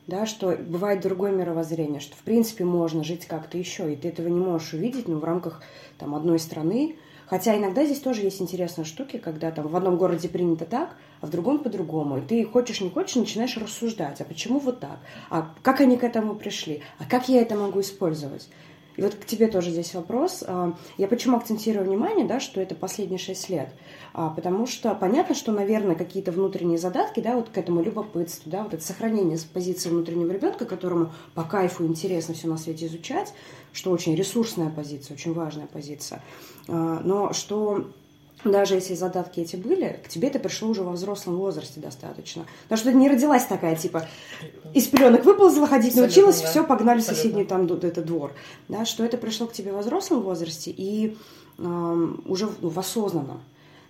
да, что бывает другое мировоззрение, что в принципе можно жить как-то еще, и ты этого не можешь увидеть, ну, в рамках там одной страны, Хотя иногда здесь тоже есть интересные штуки, когда там в одном городе принято так, а в другом по-другому. И ты хочешь, не хочешь, начинаешь рассуждать, а почему вот так? А как они к этому пришли? А как я это могу использовать? И вот к тебе тоже здесь вопрос. А, я почему акцентирую внимание, да, что это последние шесть лет? А, потому что понятно, что, наверное, какие-то внутренние задатки, да, вот к этому любопытству, да, вот это сохранение позиции внутреннего ребенка, которому по кайфу интересно все на свете изучать, что очень ресурсная позиция, очень важная позиция. А, но что даже если задатки эти были, к тебе это пришло уже во взрослом возрасте достаточно. Потому что ты не родилась такая, типа, из пеленок выползла, ходить Абсолютно, научилась, да. все, погнали Абсолютно. в соседний там это двор. Да, что это пришло к тебе в взрослом возрасте и э, уже ну, в осознанном.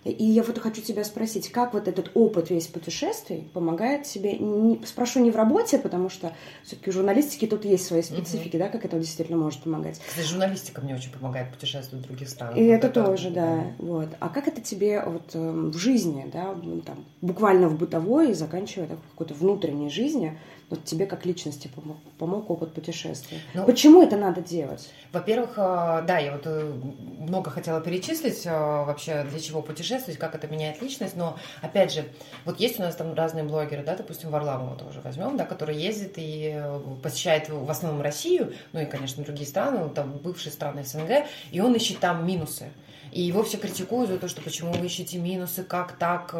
И я вот хочу тебя спросить, как вот этот опыт весь путешествий помогает тебе, не, спрошу не в работе, потому что все-таки в журналистике тут есть свои специфики, угу. да, как это действительно может помогать. Кстати, журналистика мне очень помогает путешествовать в других странах. И вот это, это тоже, да. да. Вот. А как это тебе вот э, в жизни, да, там, буквально в бытовой, заканчивая так, какой-то внутренней жизни, вот тебе как личности помог, помог опыт путешествия. Ну, Почему это надо делать? Во-первых, э, да, я вот э, много хотела перечислить э, вообще, для чего путешествовать, как это меняет личность, но, опять же, вот есть у нас там разные блогеры, да, допустим, Варламова тоже возьмем, да, который ездит и посещает в основном Россию, ну и, конечно, другие страны, там бывшие страны СНГ, и он ищет там минусы. И его все критикуют за то, что почему вы ищете минусы, как так,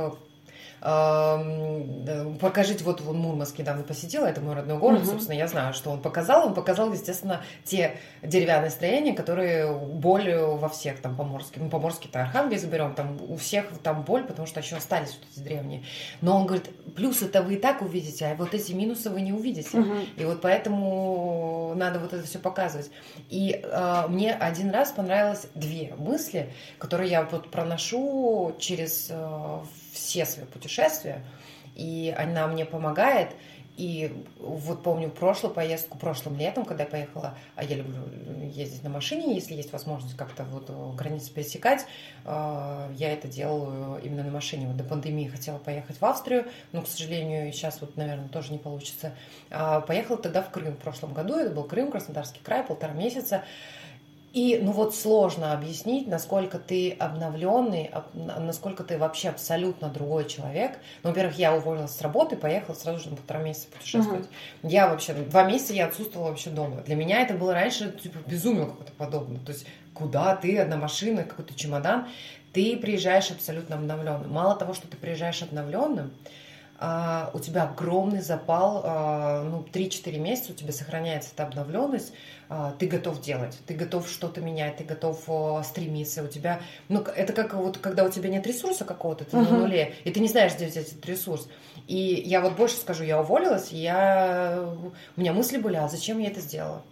покажите, вот он Мурманск недавно посетил, это мой родной город, угу. собственно, я знаю, что он показал. Он показал, естественно, те деревянные строения, которые боль во всех, там, поморские, ну, поморские-то Архангельск берем, там, у всех там боль, потому что еще остались вот эти древние. Но он говорит, плюсы-то вы и так увидите, а вот эти минусы вы не увидите. Угу. И вот поэтому надо вот это все показывать. И э, мне один раз понравилось две мысли, которые я вот проношу через э, все свои путешествия, и она мне помогает. И вот помню прошлую поездку, прошлым летом, когда я поехала, а я люблю ездить на машине, если есть возможность как-то вот границы пересекать, э, я это делаю именно на машине. Вот до пандемии хотела поехать в Австрию, но, к сожалению, сейчас вот, наверное, тоже не получится. А поехала тогда в Крым в прошлом году, это был Крым, Краснодарский край, полтора месяца. И, ну вот сложно объяснить, насколько ты обновленный, насколько ты вообще абсолютно другой человек. Ну, во-первых, я уволилась с работы, поехала сразу же на полтора месяца путешествовать. Uh-huh. Я вообще, два месяца я отсутствовала вообще дома. Для меня это было раньше, типа, безумие какое-то подобное. То есть, куда ты, одна машина, какой-то чемодан, ты приезжаешь абсолютно обновленным. Мало того, что ты приезжаешь обновленным, у тебя огромный запал, а, ну, 3-4 месяца у тебя сохраняется эта обновленность, а, ты готов делать, ты готов что-то менять, ты готов стремиться, у тебя, ну, это как вот, когда у тебя нет ресурса какого-то, ты uh-huh. на нуле, и ты не знаешь, где взять этот ресурс. И я вот больше скажу, я уволилась, я, у меня мысли были, а зачем я это сделала?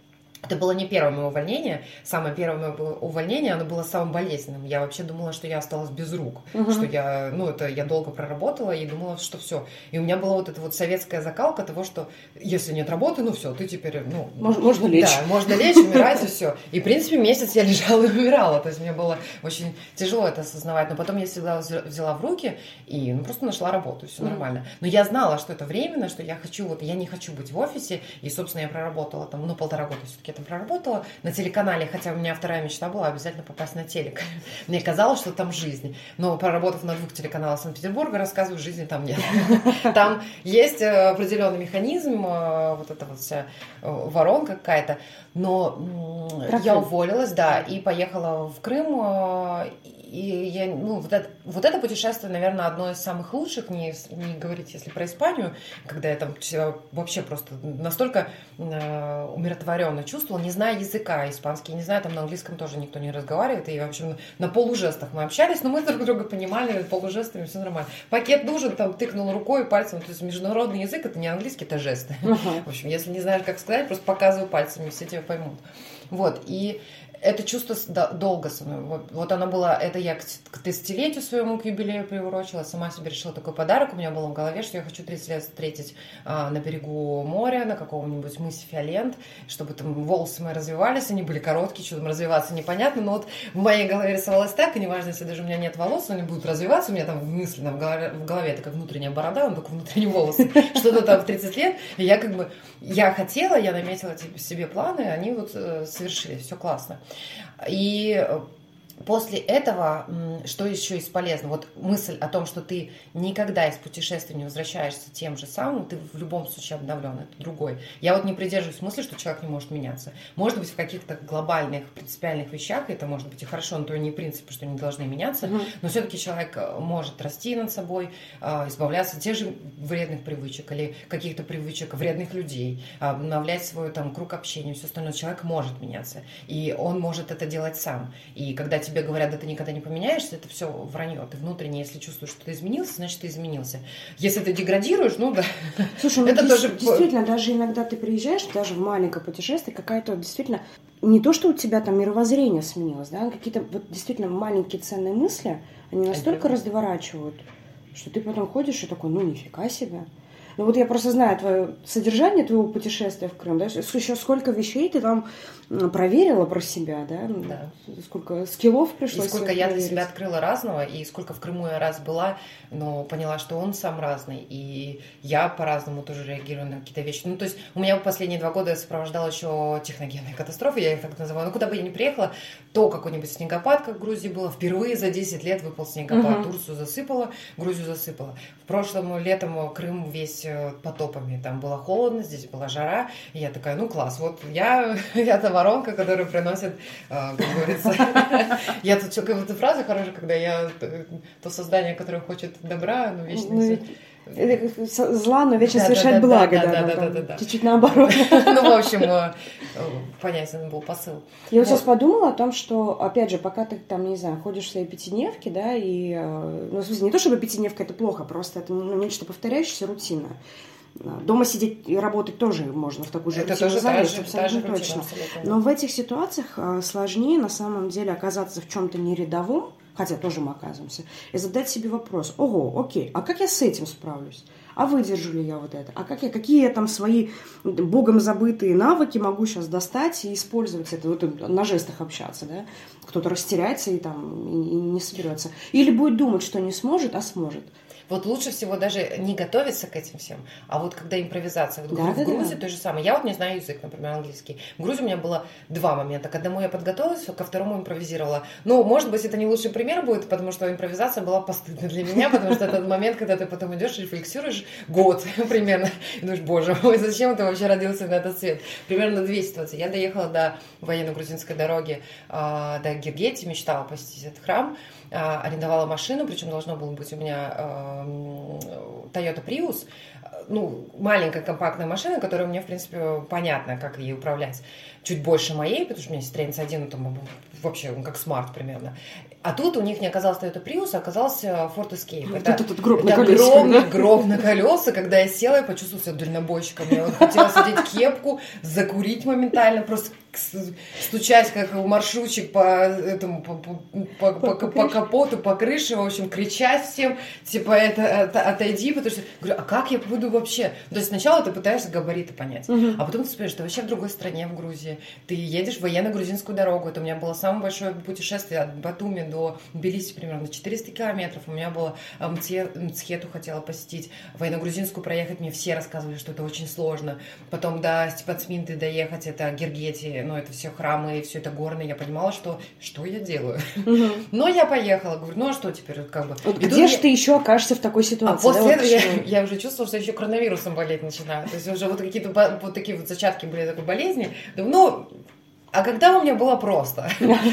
Это было не первое мое увольнение. Самое первое мое увольнение, оно было самым болезненным. Я вообще думала, что я осталась без рук. Угу. Что я, ну, это я долго проработала и думала, что все. И у меня была вот эта вот советская закалка того, что если нет работы, ну все, ты теперь, ну... Можно, можно лечь. Да, можно лечь, умирать и все. И, в принципе, месяц я лежала и умирала. То есть мне было очень тяжело это осознавать. Но потом я всегда взяла в руки и ну, просто нашла работу, все угу. нормально. Но я знала, что это временно, что я хочу, вот я не хочу быть в офисе. И, собственно, я проработала там, ну, полтора года все-таки я там проработала на телеканале, хотя у меня вторая мечта была обязательно попасть на телек. Мне казалось, что там жизнь. Но проработав на двух телеканалах Санкт-Петербурга, рассказываю, жизни там нет. Там есть э, определенный механизм, э, вот эта вот вся э, воронка какая-то. Но я уволилась, да, и поехала в Крым, и я, ну, вот это, вот это путешествие, наверное, одно из самых лучших, не, не говорить, если про Испанию, когда я там вообще просто настолько э, умиротворенно чувствовала, не зная языка испанский, не знаю, там на английском тоже никто не разговаривает, и, в общем, на полужестах мы общались, но мы друг друга понимали, полужестами все нормально. Пакет нужен, там, тыкнул рукой, пальцем, то есть международный язык, это не английский, это жесты. Uh-huh. В общем, если не знаешь, как сказать, просто показываю пальцами, все тебя поймут. Вот, и это чувство долго со мной. Вот, вот оно было, это я к, к тысячелетию своему, к юбилею приурочила, сама себе решила такой подарок. У меня было в голове, что я хочу 30 лет встретить а, на берегу моря, на каком-нибудь мысе Фиолент, чтобы там волосы мои развивались, они были короткие, что там развиваться непонятно, но вот в моей голове рисовалось так, и неважно, если даже у меня нет волос, они будут развиваться, у меня там мысленно в голове, в голове это как внутренняя борода, он только внутренний волос, что-то там в 30 лет, и я как бы, я хотела, я наметила себе планы, они вот э, совершились, все классно. И э, После этого, что еще из полезного? Вот мысль о том, что ты никогда из путешествия не возвращаешься тем же самым, ты в любом случае обновлен, это другой. Я вот не придерживаюсь мысли, что человек не может меняться. Может быть, в каких-то глобальных, принципиальных вещах это может быть и хорошо, но то не принципы, что не должны меняться, угу. но все-таки человек э, может расти над собой, э, избавляться от тех же вредных привычек или каких-то привычек вредных людей, обновлять свой там круг общения, все остальное. Человек может меняться, и он может это делать сам. И когда тебе говорят, да ты никогда не поменяешься, это все вранье. Ты внутренне, если чувствуешь, что ты изменился, значит, ты изменился. Если ты деградируешь, ну да. Слушай, ну это тоже... действительно, даже иногда ты приезжаешь, даже в маленькое путешествие, какая-то действительно не то, что у тебя там мировоззрение сменилось, да, какие-то вот действительно маленькие ценные мысли, они настолько это... разворачивают, что ты потом ходишь и такой, ну нифига себе. Ну вот я просто знаю твое содержание твоего путешествия в Крым, да, еще сколько вещей ты там проверила про себя, да? Да. Сколько скиллов пришлось. И сколько я для себя открыла разного, и сколько в Крыму я раз была, но поняла, что он сам разный, и я по-разному тоже реагирую на какие-то вещи. Ну, то есть у меня последние два года я сопровождала еще техногенные катастрофы, я их так называю. Ну, куда бы я ни приехала, то какой-нибудь снегопад, как в Грузии было, впервые за 10 лет выпал снегопад, угу. Турцию засыпала, Грузию засыпала. В прошлом летом Крым весь э, потопами, там было холодно, здесь была жара, и я такая, ну, класс, вот я, я-то воронка, которая приносит, э, как говорится, я тут что, какая-то фраза хорошая, когда я э, то создание, которое хочет добра, но вечно... Ну, зла, но вечно да, совершать да, благо, да, да, да, да, да, да. чуть-чуть наоборот. Ну, в общем, э, понятен был посыл. Я вот сейчас подумала о том, что, опять же, пока ты там, не знаю, ходишь в своей пятидневке, да, и, ну, в смысле, не то, чтобы пятидневка это плохо, просто это ну, нечто повторяющееся, рутина. Дома сидеть и работать тоже можно в такую же Это тоже залезть, та же, абсолютно та же точно. Абсолютно. Но в этих ситуациях а, сложнее на самом деле оказаться в чем-то нерядовом, хотя тоже мы оказываемся, и задать себе вопрос, ого, окей, а как я с этим справлюсь? А выдержу ли я вот это? А как я, какие я там свои богом забытые навыки могу сейчас достать и использовать это, вот на жестах общаться, да? Кто-то растеряется и там и, и не соберется. Или будет думать, что не сможет, а сможет. Вот лучше всего даже не готовиться к этим всем, а вот когда импровизация. Вот да, в да, Грузии да. то же самое. Я вот не знаю язык, например, английский. В Грузии у меня было два момента. К одному я подготовилась, ко второму импровизировала. Ну, может быть, это не лучший пример будет, потому что импровизация была постыдна для меня, потому что этот момент, когда ты потом идешь, рефлексируешь год примерно, и думаешь, боже мой, зачем ты вообще родился на этот свет? Примерно две ситуации. Я доехала до военно-грузинской дороги, до Гергети, мечтала посетить этот храм, арендовала машину, причем должно было быть у меня Toyota Prius, ну, маленькая компактная машина, которая мне, в принципе, понятно, как ей управлять. Чуть больше моей, потому что у меня есть 1, там, вообще, он как смарт примерно. А тут у них не оказался Toyota Prius, а оказался Ford Escape. Это, это, это гроб это на колесах, огромный да? гроб на колеса. Когда я села, я почувствовала себя дальнобойщиком. Я вот хотела сидеть кепку, закурить моментально, просто стучать как маршрутчик по этому по, по, по, по, по капоту, по крыше, в общем, кричать всем, типа это, это отойди, потому что говорю, а как я буду вообще? То есть сначала ты пытаешься габариты понять, Мгм. а потом ты вспоминаешь, что вообще в другой стране, в Грузии, ты едешь в военно-грузинскую дорогу, это у меня было самое большое путешествие от Батуми до Тбилиси примерно 400 километров, у меня было а, Мце- Мцхету хотела посетить, военно-грузинскую проехать, мне все рассказывали, что это очень сложно, потом до Степацминты доехать, это Гергети, ну это все храмы, и все это горное, я понимала, что что я делаю. Но я поехала, говорю, ну а что теперь, вот как бы. Вот где же ты еще окажешься в такой а ситуации? после да, вот этого я, почему? я уже чувствовала, что еще коронавирусом болеть начинаю. То есть уже вот какие-то вот такие вот зачатки были такой болезни. Думаю, ну, no а когда у меня было просто?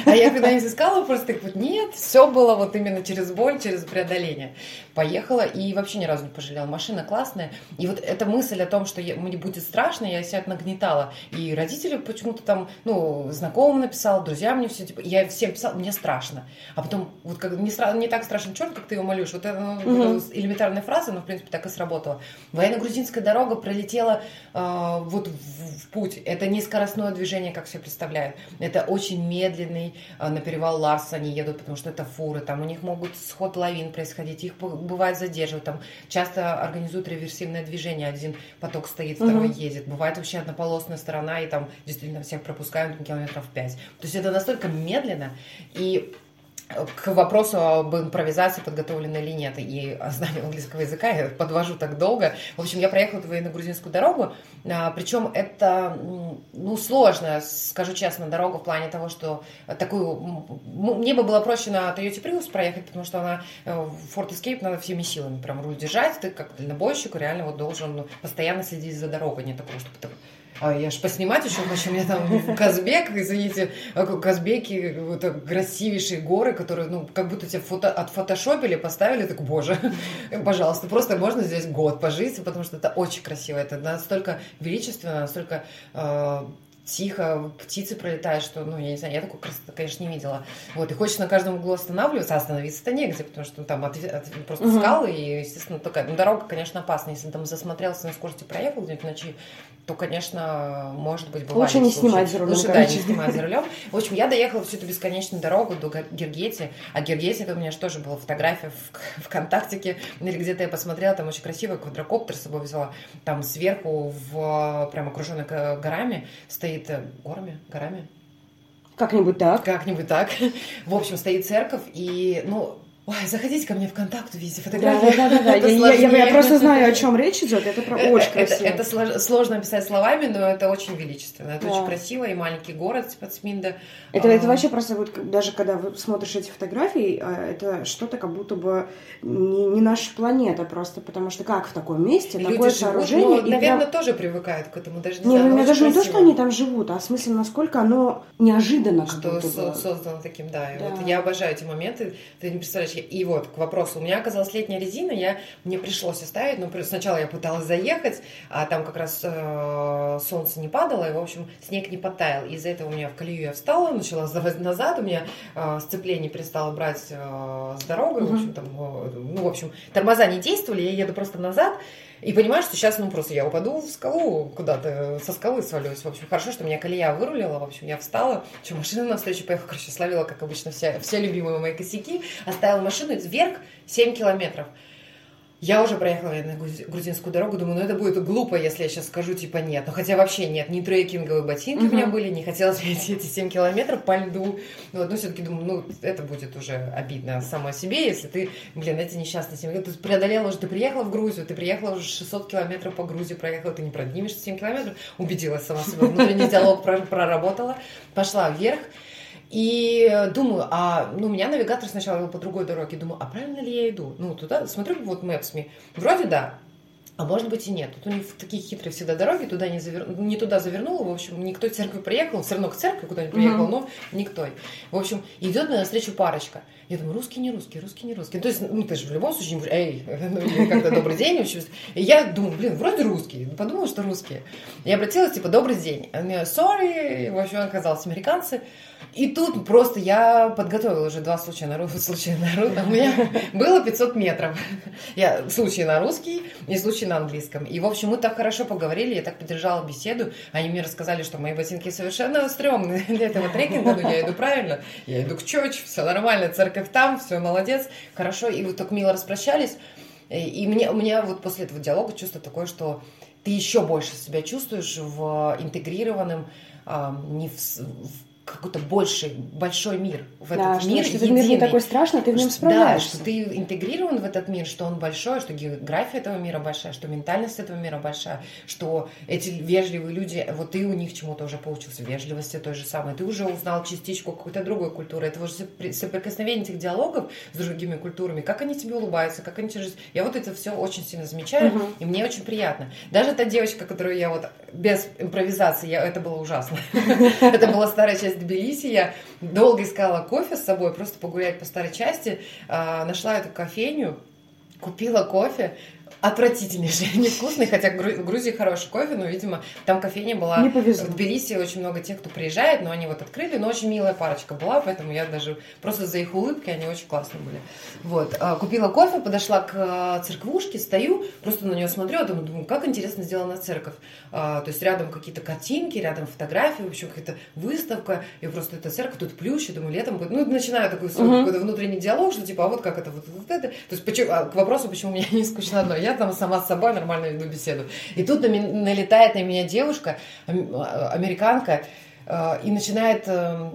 А я когда-нибудь искала просто так вот, нет, все было вот именно через боль, через преодоление. Поехала и вообще ни разу не пожалела. Машина классная. И вот эта мысль о том, что я- мне будет страшно, я себя нагнетала. И родители почему-то там, ну, знакомым написала, друзьям мне все, типа, я всем писала, мне страшно. А потом, вот как не, стра- не так страшен черт, как ты его молишь. Вот это ну, вот элементарная фраза, но, в принципе, так и сработала. Военно-грузинская дорога пролетела э, вот в, в путь. Это не скоростное движение, как все представляют. Это очень медленный, э, на перевал Ларс они едут, потому что это фуры, там у них могут сход лавин происходить, их бывает задерживают, там часто организуют реверсивное движение, один поток стоит, второй Мгм. едет. Бывает вообще однополосная сторона, и там действительно всех пропускают километров 5. То есть это настолько медленно, и к вопросу об импровизации, подготовленной или нет, и о знании английского языка, я подвожу так долго. В общем, я проехала военно-грузинскую дорогу, а, причем это, ну, сложная, скажу честно, дорога в плане того, что такую... Мне бы было проще на Toyota Prius проехать, потому что она э, Ford Escape надо всеми силами прям руль держать, ты как дальнобойщик реально вот должен постоянно следить за дорогой, не такого, чтобы а я ж поснимать еще хочу, у меня там Казбек, извините, а, Казбеки, вот так красивейшие горы, которые, ну, как будто тебя фото, отфотошопили, поставили, так, боже, пожалуйста, просто можно здесь год пожить, потому что это очень красиво, это настолько величественно, настолько э, тихо, птицы пролетают, что, ну, я не знаю, я такой красоты, конечно, не видела. Вот, и хочешь на каждом углу останавливаться, а остановиться-то негде, потому что ну, там от- от- просто скалы, и, естественно, такая, ну, дорога, конечно, опасная. Если там засмотрелся на скорости проехал где-нибудь ночи, то, конечно, может быть, бывает. Лучше не снимать за рулем, Лучше, да, не снимать за рулем. В общем, я доехала всю эту бесконечную дорогу до Гер- Гергети, а Гергети, это у меня же тоже была фотография в ВКонтактике, или где-то я посмотрела, там очень красивый квадрокоптер с собой взяла, там сверху, в, прям окруженный горами, стоит, э, горами, горами, Как-нибудь так. как-нибудь так. В общем, стоит церковь, и, ну, ой, заходите ко мне в контакт, увидите фотографии. да, да, да, да. Это Я, я- я- я просто знаю, о чем речь идет. Это про Э, очень это, красиво. это слож- сложно описать словами, но это очень величественно. Это Да. очень красиво, и маленький город типа Цминда. Это, А, это вообще просто вот даже когда вы смотришь эти фотографии, а, это что-то как будто бы не, не наша планета просто, потому что как в таком месте Люди такое живут, сооружение но, и наверное, прям- тоже привыкают к этому, даже не, Не, знаю, у но меня очень даже не то, что они там живут, а в смысле, насколько оно неожиданно что создано таким, да. И Да. вот я обожаю эти моменты, ты не представляешь. Я- И вот к вопросу, у меня оказалась летняя резина, я мне пришлось оставить, но при- сначала я пыталась заехать, а там как раз э, солнце не падало, и в общем снег не подтаял. Из-за этого у меня в колею я встала, начала сдавать назад, у меня э, сцепление перестало брать э, с дорогой, в Мгм. общем там, э, ну в общем тормоза не действовали, я еду просто назад. И понимаю, что сейчас, ну, просто я упаду в скалу куда-то, со скалы свалюсь. В общем, хорошо, что меня колея вырулила. В общем, я встала, что машина навстречу поехала, короче, словила, как обычно, все, все любимые мои косяки. Оставила машину вверх 7 километров. Я уже проехала на грузинскую дорогу, думаю, ну это будет глупо, если я сейчас скажу, типа, нет. Ну, хотя вообще нет, не трекинговые ботинки у меня были, не хотелось идти эти 7 километров по льду. Ну, вот, ну, все-таки думаю, ну, это будет уже обидно само себе, если ты, блин, эти несчастные 7 километров, ты преодолела уже, ты приехала в Грузию, ты приехала уже 600 километров по Грузии, проехала, ты не проднимешься 7 километров, убедилась сама себя, внутренний диалог про- проработала, пошла вверх, и думаю, а, ну, меня навигатор сначала вел по другой дороге, думаю, а правильно ли я иду? Ну, туда, смотрю, вот Maps.me, вроде да. А может быть и нет. Тут у них такие хитрые всегда дороги, туда не, завер... не туда завернул, в общем, никто в церковь приехал, все равно к церкви куда-нибудь приехал, uh-huh. но никто. В общем, идет мне навстречу парочка. Я думаю, русский, не русский, русский, не русский. То есть, ну, ты же в любом случае не будешь, эй, ну, как-то добрый день. В общем, и я думаю, блин, вроде русский. Подумала, что русские. Я обратилась, типа, добрый день. А мне, sorry, в общем, оказалось, американцы. И тут просто я подготовила уже два случая на русский, случая на русский. У меня было 500 метров. Я случай на русский и случай на английском. И, в общем, мы так хорошо поговорили, я так поддержала беседу. Они мне рассказали, что мои ботинки совершенно стрёмные для этого трекинга, но я иду правильно. Я иду к чёрч, все нормально, церковь там, все молодец, хорошо. И вот так мило распрощались. И мне, у меня вот после этого диалога чувство такое, что ты еще больше себя чувствуешь в интегрированным, не в, в какой-то больший, большой мир в да, этот мир. Что этот мир не такой страшный, ты в нем справляешься. Да, что ты интегрирован в этот мир, что он большой, что география этого мира большая, что ментальность этого мира большая, что эти вежливые люди, вот ты у них чему-то уже получился, вежливости той же самой, ты уже узнал частичку какой-то другой культуры, это уже соприкосновение этих диалогов с другими культурами, как они тебе улыбаются, как они тебе... Я вот это все очень сильно замечаю, угу. и мне очень приятно. Даже та девочка, которую я вот без импровизации, я, это было ужасно. Это была старая часть Тбилиси, я долго искала кофе с собой, просто погулять по старой части, а, нашла эту кофейню, купила кофе, отвратительнейший, невкусный, хотя в Грузии хороший кофе, но, видимо, там кофейня была... Не повезло. В Тбилиси очень много тех, кто приезжает, но они вот открыли, но очень милая парочка была, поэтому я даже просто за их улыбки, они очень классные были. Вот, а, купила кофе, подошла к а, церквушке, стою, просто на нее смотрю, думаю, думаю как интересно сделана церковь. А, то есть рядом какие-то картинки, рядом фотографии, в общем, какая-то выставка, и просто эта церковь, тут плющ, думаю, летом будет, ну, начинаю такой uh-huh. внутренний диалог, что типа, а вот как это, вот, вот это. То есть почему, к вопросу, почему мне не скучно одно. Я там сама с собой нормально веду беседу. И тут налетает на меня девушка, американка, э, и начинает э,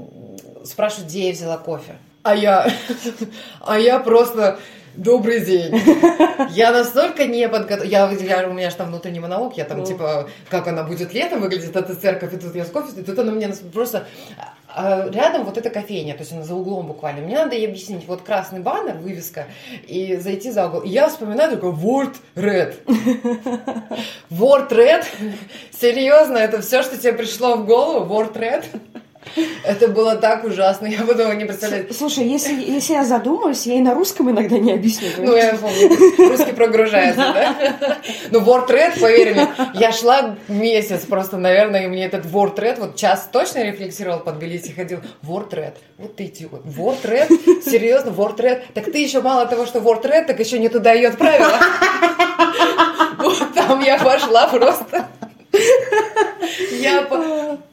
спрашивать, где я взяла кофе. А я, а я просто Добрый день. Я настолько не подготовлена. Я, я, у меня же там внутренний монолог, я там, ну. типа, как она будет летом выглядит, эта церковь, и тут я с кофе, и тут она мне просто а рядом вот эта кофейня, то есть она за углом буквально. Мне надо ей объяснить, вот красный баннер, вывеска, и зайти за угол. И я вспоминаю только Word Red. Word Red? Серьезно, это все, что тебе пришло в голову? Word Red? Это было так ужасно, я потом не представляю. Слушай, если, если я задумаюсь, я и на русском иногда не объясню. Ну, я помню, русский прогружается, да? Ну, WordRed, поверь мне, я шла месяц просто, наверное, и мне этот WordRed, вот час точно рефлексировал под Тбилиси, ходил, WordRed, вот ты идиот, WordRed, серьезно, WordRed, так ты еще мало того, что WordRed, так еще не туда ее отправила. Вот там я пошла просто. Я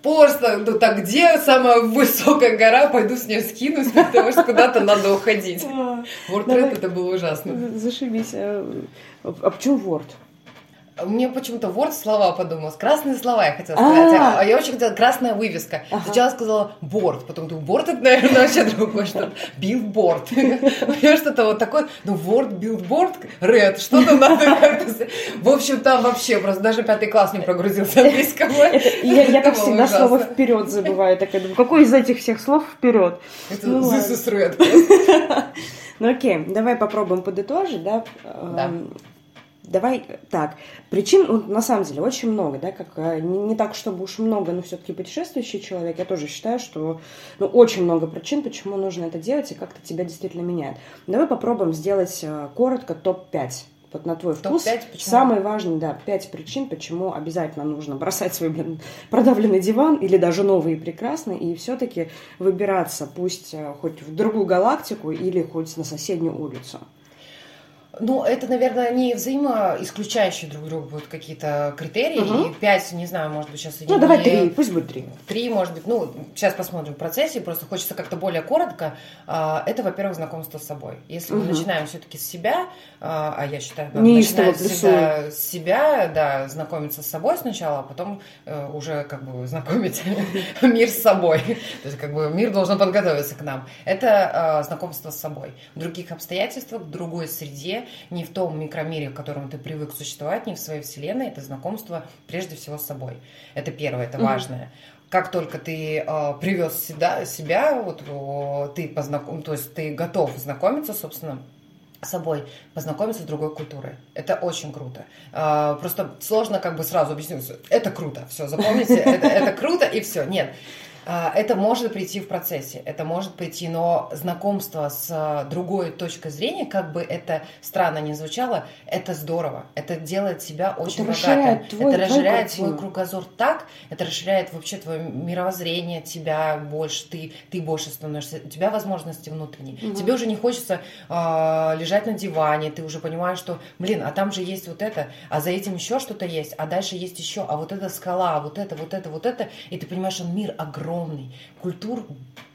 просто, ну так, где самая высокая гора, пойду с нее скинусь, потому что куда-то надо уходить. Word это было ужасно. Зашибись. А, а почему Word? Мне почему-то Word слова подумалось. Красные слова я хотела сказать. А, а я очень хотела красная вывеска. Сначала сказала board, потом думаю, board это, наверное, вообще другое что-то. Билборд. Что-то вот такое. Ну, Word, билборд, Red, что-то надо как-то... В общем, там вообще просто даже пятый класс не прогрузился английского. Я так всегда слово вперед забываю. Так я думаю, какой из этих всех слов вперед? Это ну this is red. Ну окей, давай попробуем подытожить, да? Да. Давай так. Причин, ну, на самом деле, очень много, да, как э, не, не так, чтобы уж много, но все-таки путешествующий человек. Я тоже считаю, что ну, очень много причин, почему нужно это делать и как-то тебя действительно меняет. Давай попробуем сделать э, коротко топ-5 вот на твой вкус. Топ-5 почему? Самые важные, да, пять причин, почему обязательно нужно бросать свой, блин, продавленный диван или даже новый и прекрасный, и все-таки выбираться, пусть э, хоть в другую галактику или хоть на соседнюю улицу. Ну, это, наверное, не взаимоисключающие друг друга будут какие-то критерии. Угу. И пять, не знаю, может быть, сейчас... Ну, не... давай три, пусть будет три. Три, может быть. Ну, сейчас посмотрим в процессе. Просто хочется как-то более коротко. А, это, во-первых, знакомство с собой. Если угу. мы начинаем все-таки с себя, а, а я считаю, да, начинать всегда с себя, да, знакомиться с собой сначала, а потом э, уже как бы знакомить мир с собой. То есть, как бы мир должен подготовиться к нам. Это а, знакомство с собой. В других обстоятельствах, в другой среде, не в том микромире, в котором ты привык существовать, не в своей вселенной, это знакомство прежде всего с собой. Это первое, это важное как только ты э, привез себя, себя вот, о, ты познаком, то есть ты готов знакомиться, собственно, собой познакомиться с другой культурой. Это очень круто. А, просто сложно как бы сразу объяснить. Это круто, все, запомните, это, это круто и все. Нет, это может прийти в процессе, это может прийти, но знакомство с а, другой точкой зрения, как бы это странно ни звучало, это здорово. Это делает себя очень это богатым. Твой, это расширяет твой кругозор так, это расширяет вообще твое мировоззрение, тебя больше, ты, ты больше становишься, у тебя возможности внутренние. Угу. Тебе уже не хочется э, лежать на диване, ты уже понимаешь, что, блин, а там же есть вот это, а за этим еще что-то есть, а дальше есть еще, а вот эта скала, а вот это, вот это, вот это, и ты понимаешь, что мир огромный огромный. Культур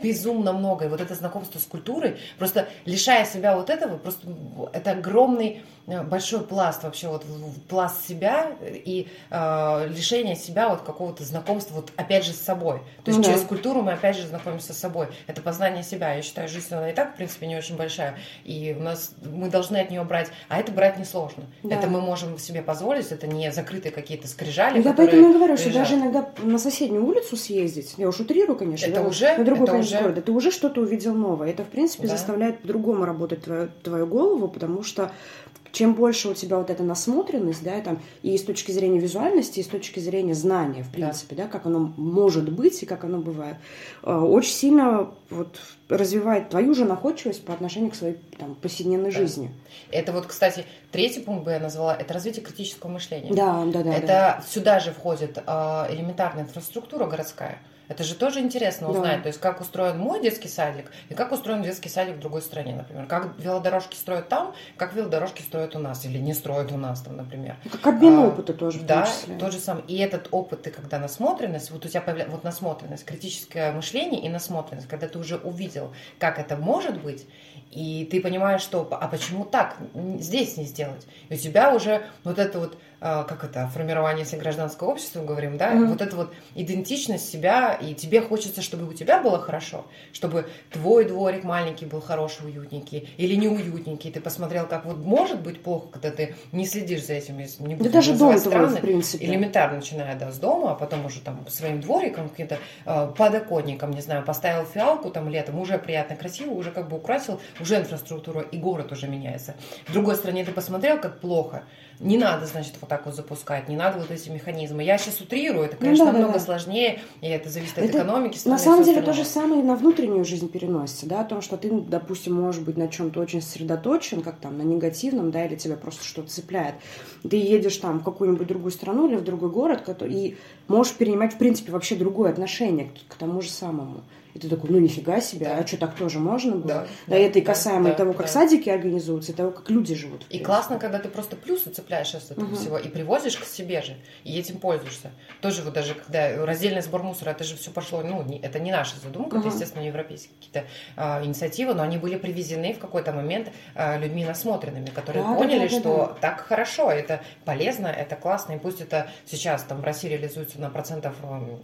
безумно много. И вот это знакомство с культурой, просто лишая себя вот этого, просто это огромный Э, большой пласт вообще вот пласт себя и э, лишение себя вот какого-то знакомства вот опять же с собой. То есть ну, через да. культуру мы опять же знакомимся с собой. Это познание себя. Я считаю, жизнь она и так в принципе не очень большая, и у нас мы должны от нее брать, а это брать несложно. Да. Это мы можем себе позволить, это не закрытые какие-то скрижали. Я поэтому и говорю, что даже иногда на соседнюю улицу съездить, я уж утрирую, конечно, это уже на другой это конец уже... города, ты уже что-то увидел новое. Это в принципе да. заставляет по-другому работать твою, твою голову, потому что чем больше у тебя вот эта насмотренность, да, там, и с точки зрения визуальности, и с точки зрения знания, в принципе, да, да как оно может быть и как оно бывает, э, очень сильно вот развивает твою же находчивость по отношению к своей там, повседневной да. жизни. Это вот, кстати, третий пункт бы я назвала, это развитие критического мышления. Да, да, да. Это да. сюда же входит э, элементарная инфраструктура городская. Это же тоже интересно узнать, да. то есть как устроен мой детский садик и как устроен детский садик в другой стране, например. Как велодорожки строят там, как велодорожки строят у нас или не строят у нас там, например. Ну, как обмен а, опыта тоже. Да, тот же самый. И этот опыт, ты когда насмотренность, вот у тебя появляется вот насмотренность, критическое мышление и насмотренность, когда ты уже увидел, как это может быть, и ты понимаешь, что а почему так здесь не сделать? И у тебя уже вот это вот как это, формирование, если гражданского общества говорим, да, mm-hmm. вот эта вот идентичность себя, и тебе хочется, чтобы у тебя было хорошо, чтобы твой дворик маленький был хороший, уютненький, или не уютненький, ты посмотрел, как вот может быть плохо, когда ты не следишь за этим, не да даже дом твой, в принципе. Элементарно, начиная, да, с дома, а потом уже там своим двориком, каким-то э, подоконником, не знаю, поставил фиалку там летом, уже приятно, красиво, уже как бы украсил, уже инфраструктура и город уже меняется. В другой стране ты посмотрел, как плохо, не надо, значит, вот так вот запускать, не надо вот эти механизмы. Я сейчас утрирую, это, конечно, ну, да, намного да, да. сложнее, и это зависит от это, экономики. На самом деле то же самое и на внутреннюю жизнь переносится, да, о том, что ты, допустим, можешь быть на чем-то очень сосредоточен, как там, на негативном, да, или тебя просто что-то цепляет. Ты едешь там в какую-нибудь другую страну или в другой город, и можешь перенимать, в принципе, вообще другое отношение к, к тому же самому. И ты такой, ну нифига себе, да. а что так тоже можно было? Да, да, это и касаемо да, того, как да. садики организуются, и того, как люди живут. И классно, когда ты просто плюсы цепляешь из этого угу. всего и привозишь к себе же, и этим пользуешься. Тоже вот даже когда раздельный сбор мусора, это же все пошло, ну, не, это не наша задумка, угу. это, естественно, европейские какие-то а, инициативы, но они были привезены в какой-то момент а, людьми насмотренными, которые да, поняли, да, да, что да. так хорошо, это полезно, это классно, и пусть это сейчас там в России реализуется на процентов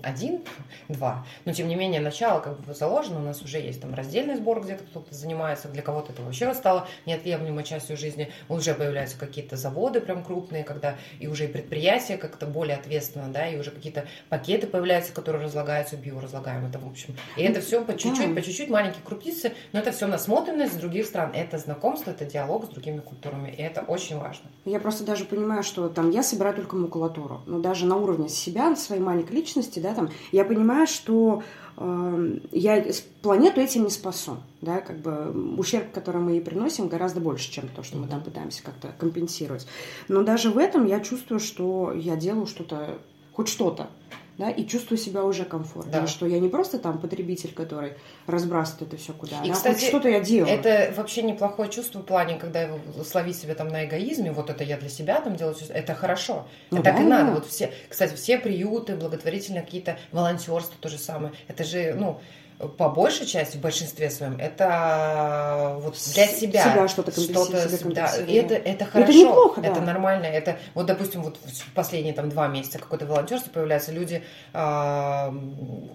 один-два, но тем не менее начало как заложено, у нас уже есть там раздельный сбор, где-то кто-то занимается, для кого-то это вообще стало неотъемлемой частью жизни, уже появляются какие-то заводы прям крупные, когда и уже и предприятия как-то более ответственно, да, и уже какие-то пакеты появляются, которые разлагаются, биоразлагаем, это в общем. И это все по чуть-чуть, по чуть-чуть, маленькие крупицы, но это все насмотренность с других стран, это знакомство, это диалог с другими культурами, и это очень важно. Я просто даже понимаю, что там я собираю только макулатуру, но даже на уровне себя, своей маленькой личности, да, там, я понимаю, что я планету этим не спасу. Да, как бы ущерб, который мы ей приносим, гораздо больше, чем то, что мы там пытаемся как-то компенсировать. Но даже в этом я чувствую, что я делаю что-то, хоть что-то да, и чувствую себя уже комфортно, да. что я не просто там потребитель, который разбрасывает это все куда, и, да, кстати, что-то я делаю. Это вообще неплохое чувство в плане, когда словить себя там на эгоизме, вот это я для себя там делаю, это хорошо, ну, так да, и надо. Вот все, кстати, все приюты, благотворительные какие-то волонтерства, то же самое, это же, ну, по большей части, в большинстве своем, это вот для себя. Себя что-то что-то, себя да, и это, это хорошо, это, неплохо, да. это нормально. Это, вот, допустим, вот в последние там два месяца какое-то волонтерство появляется, люди э,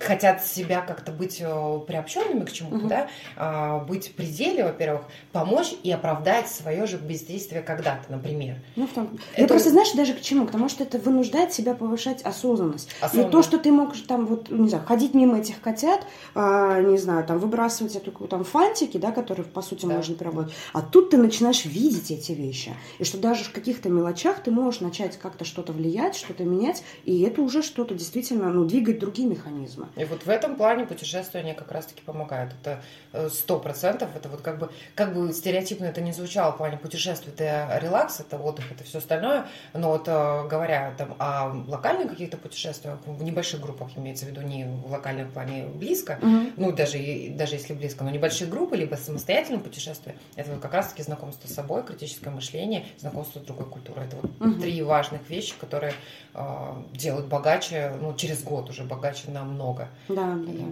хотят себя как-то быть э, приобщенными к чему-то, угу. да, э, быть в пределе, во-первых, помочь и оправдать свое же бездействие когда-то, например. Ну, в том... это... Я просто, знаешь, даже к чему? Потому что это вынуждает себя повышать осознанность. осознанность. И то, что ты можешь там, вот, не знаю, ходить мимо этих котят, а, не знаю, там выбрасывать эту там фантики, да, которые по сути Да. можно переработать. А тут ты начинаешь видеть эти вещи. И что даже в каких-то мелочах ты можешь начать как-то что-то влиять, что-то менять, и это уже что-то действительно, ну, двигать другие механизмы. И вот в этом плане путешествование как раз-таки помогает. Это э, сто процентов. Это вот как бы, как бы стереотипно это не звучало в плане путешествий, это релакс, это отдых, это все остальное. Но вот э, говоря там о локальных каких-то путешествиях, в небольших группах имеется в виду, не в локальном плане близко, ну, даже, даже если близко, но небольшие группы, либо самостоятельные путешествия, это вот как раз-таки знакомство с собой, критическое мышление, знакомство с другой культурой. Это вот Мгм. три важных вещи, которые э, делают богаче, ну, через год уже богаче намного. Да, да, И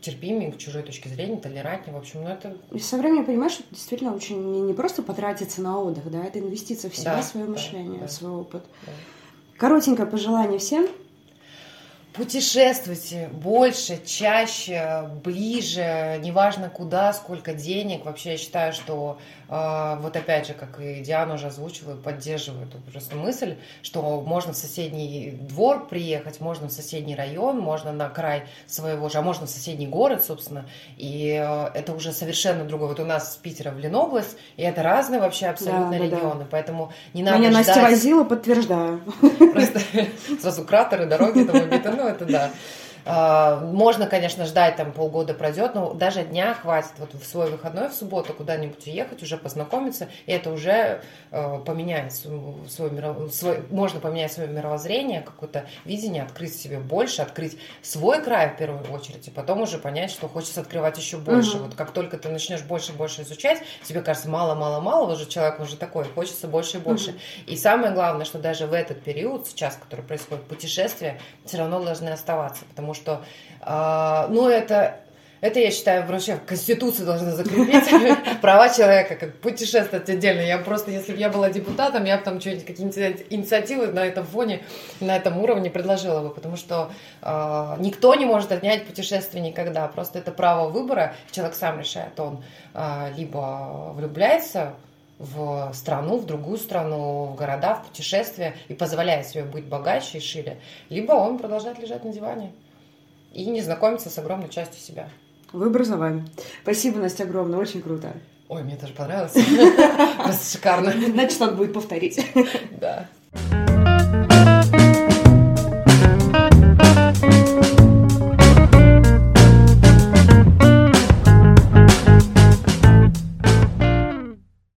терпимее к чужой точке зрения, толерантнее. В общем, ну это И со временем понимаешь, что это действительно очень не, не просто потратиться на отдых, да, это инвестиция в себя, Да, свое да, мышление, да. свой опыт. да. Коротенькое пожелание всем. Путешествуйте больше, чаще, ближе, неважно куда, сколько денег. Вообще я считаю, что э, вот опять же, как и Диана уже озвучила, поддерживаю эту просто мысль, что можно в соседний двор приехать, можно в соседний район, можно на край своего же, а можно в соседний город, собственно, и э, это уже совершенно другое. Вот у нас с Питера в Ленобласть, и это разные вообще абсолютно Да, да, да. регионы, поэтому не надо Меня Настя ждать... возила, подтверждаю. Просто сразу кратеры, дороги там ну это да. А, Можно, конечно, ждать, там полгода пройдет, но даже дня хватит вот в свой выходной в субботу куда-нибудь уехать, уже познакомиться, и это уже э, поменяет свой, миро- свой- можно поменять свое мировоззрение, какое-то видение, открыть себе больше, открыть свой край в первую очередь, и потом уже понять, что хочется открывать еще больше. Мгм. Вот как только ты начнешь больше и больше изучать, тебе кажется мало-мало-мало, уже человек уже такой, хочется больше и больше. Мгм. И самое главное, что даже в этот период, сейчас, который происходит, путешествия, все равно должны оставаться, потому что, а, ну, это, это, я считаю, вообще в Конституции должны закрепить права человека, как путешествовать отдельно. Я просто, если бы я была депутатом, я бы там что-нибудь, какие-нибудь инициативы на этом фоне, на этом уровне предложила бы, потому что а, никто не может отнять путешествие никогда. Просто это право выбора, человек сам решает, он а, либо влюбляется в страну, в другую страну, в города, в путешествия и позволяет себе быть богаче и шире, либо он продолжает лежать на диване и не знакомиться с огромной частью себя. Выбор за вами. Спасибо, Настя, огромное, очень круто. Ой, мне тоже понравилось. Просто шикарно. Значит, надо будет повторить. Да.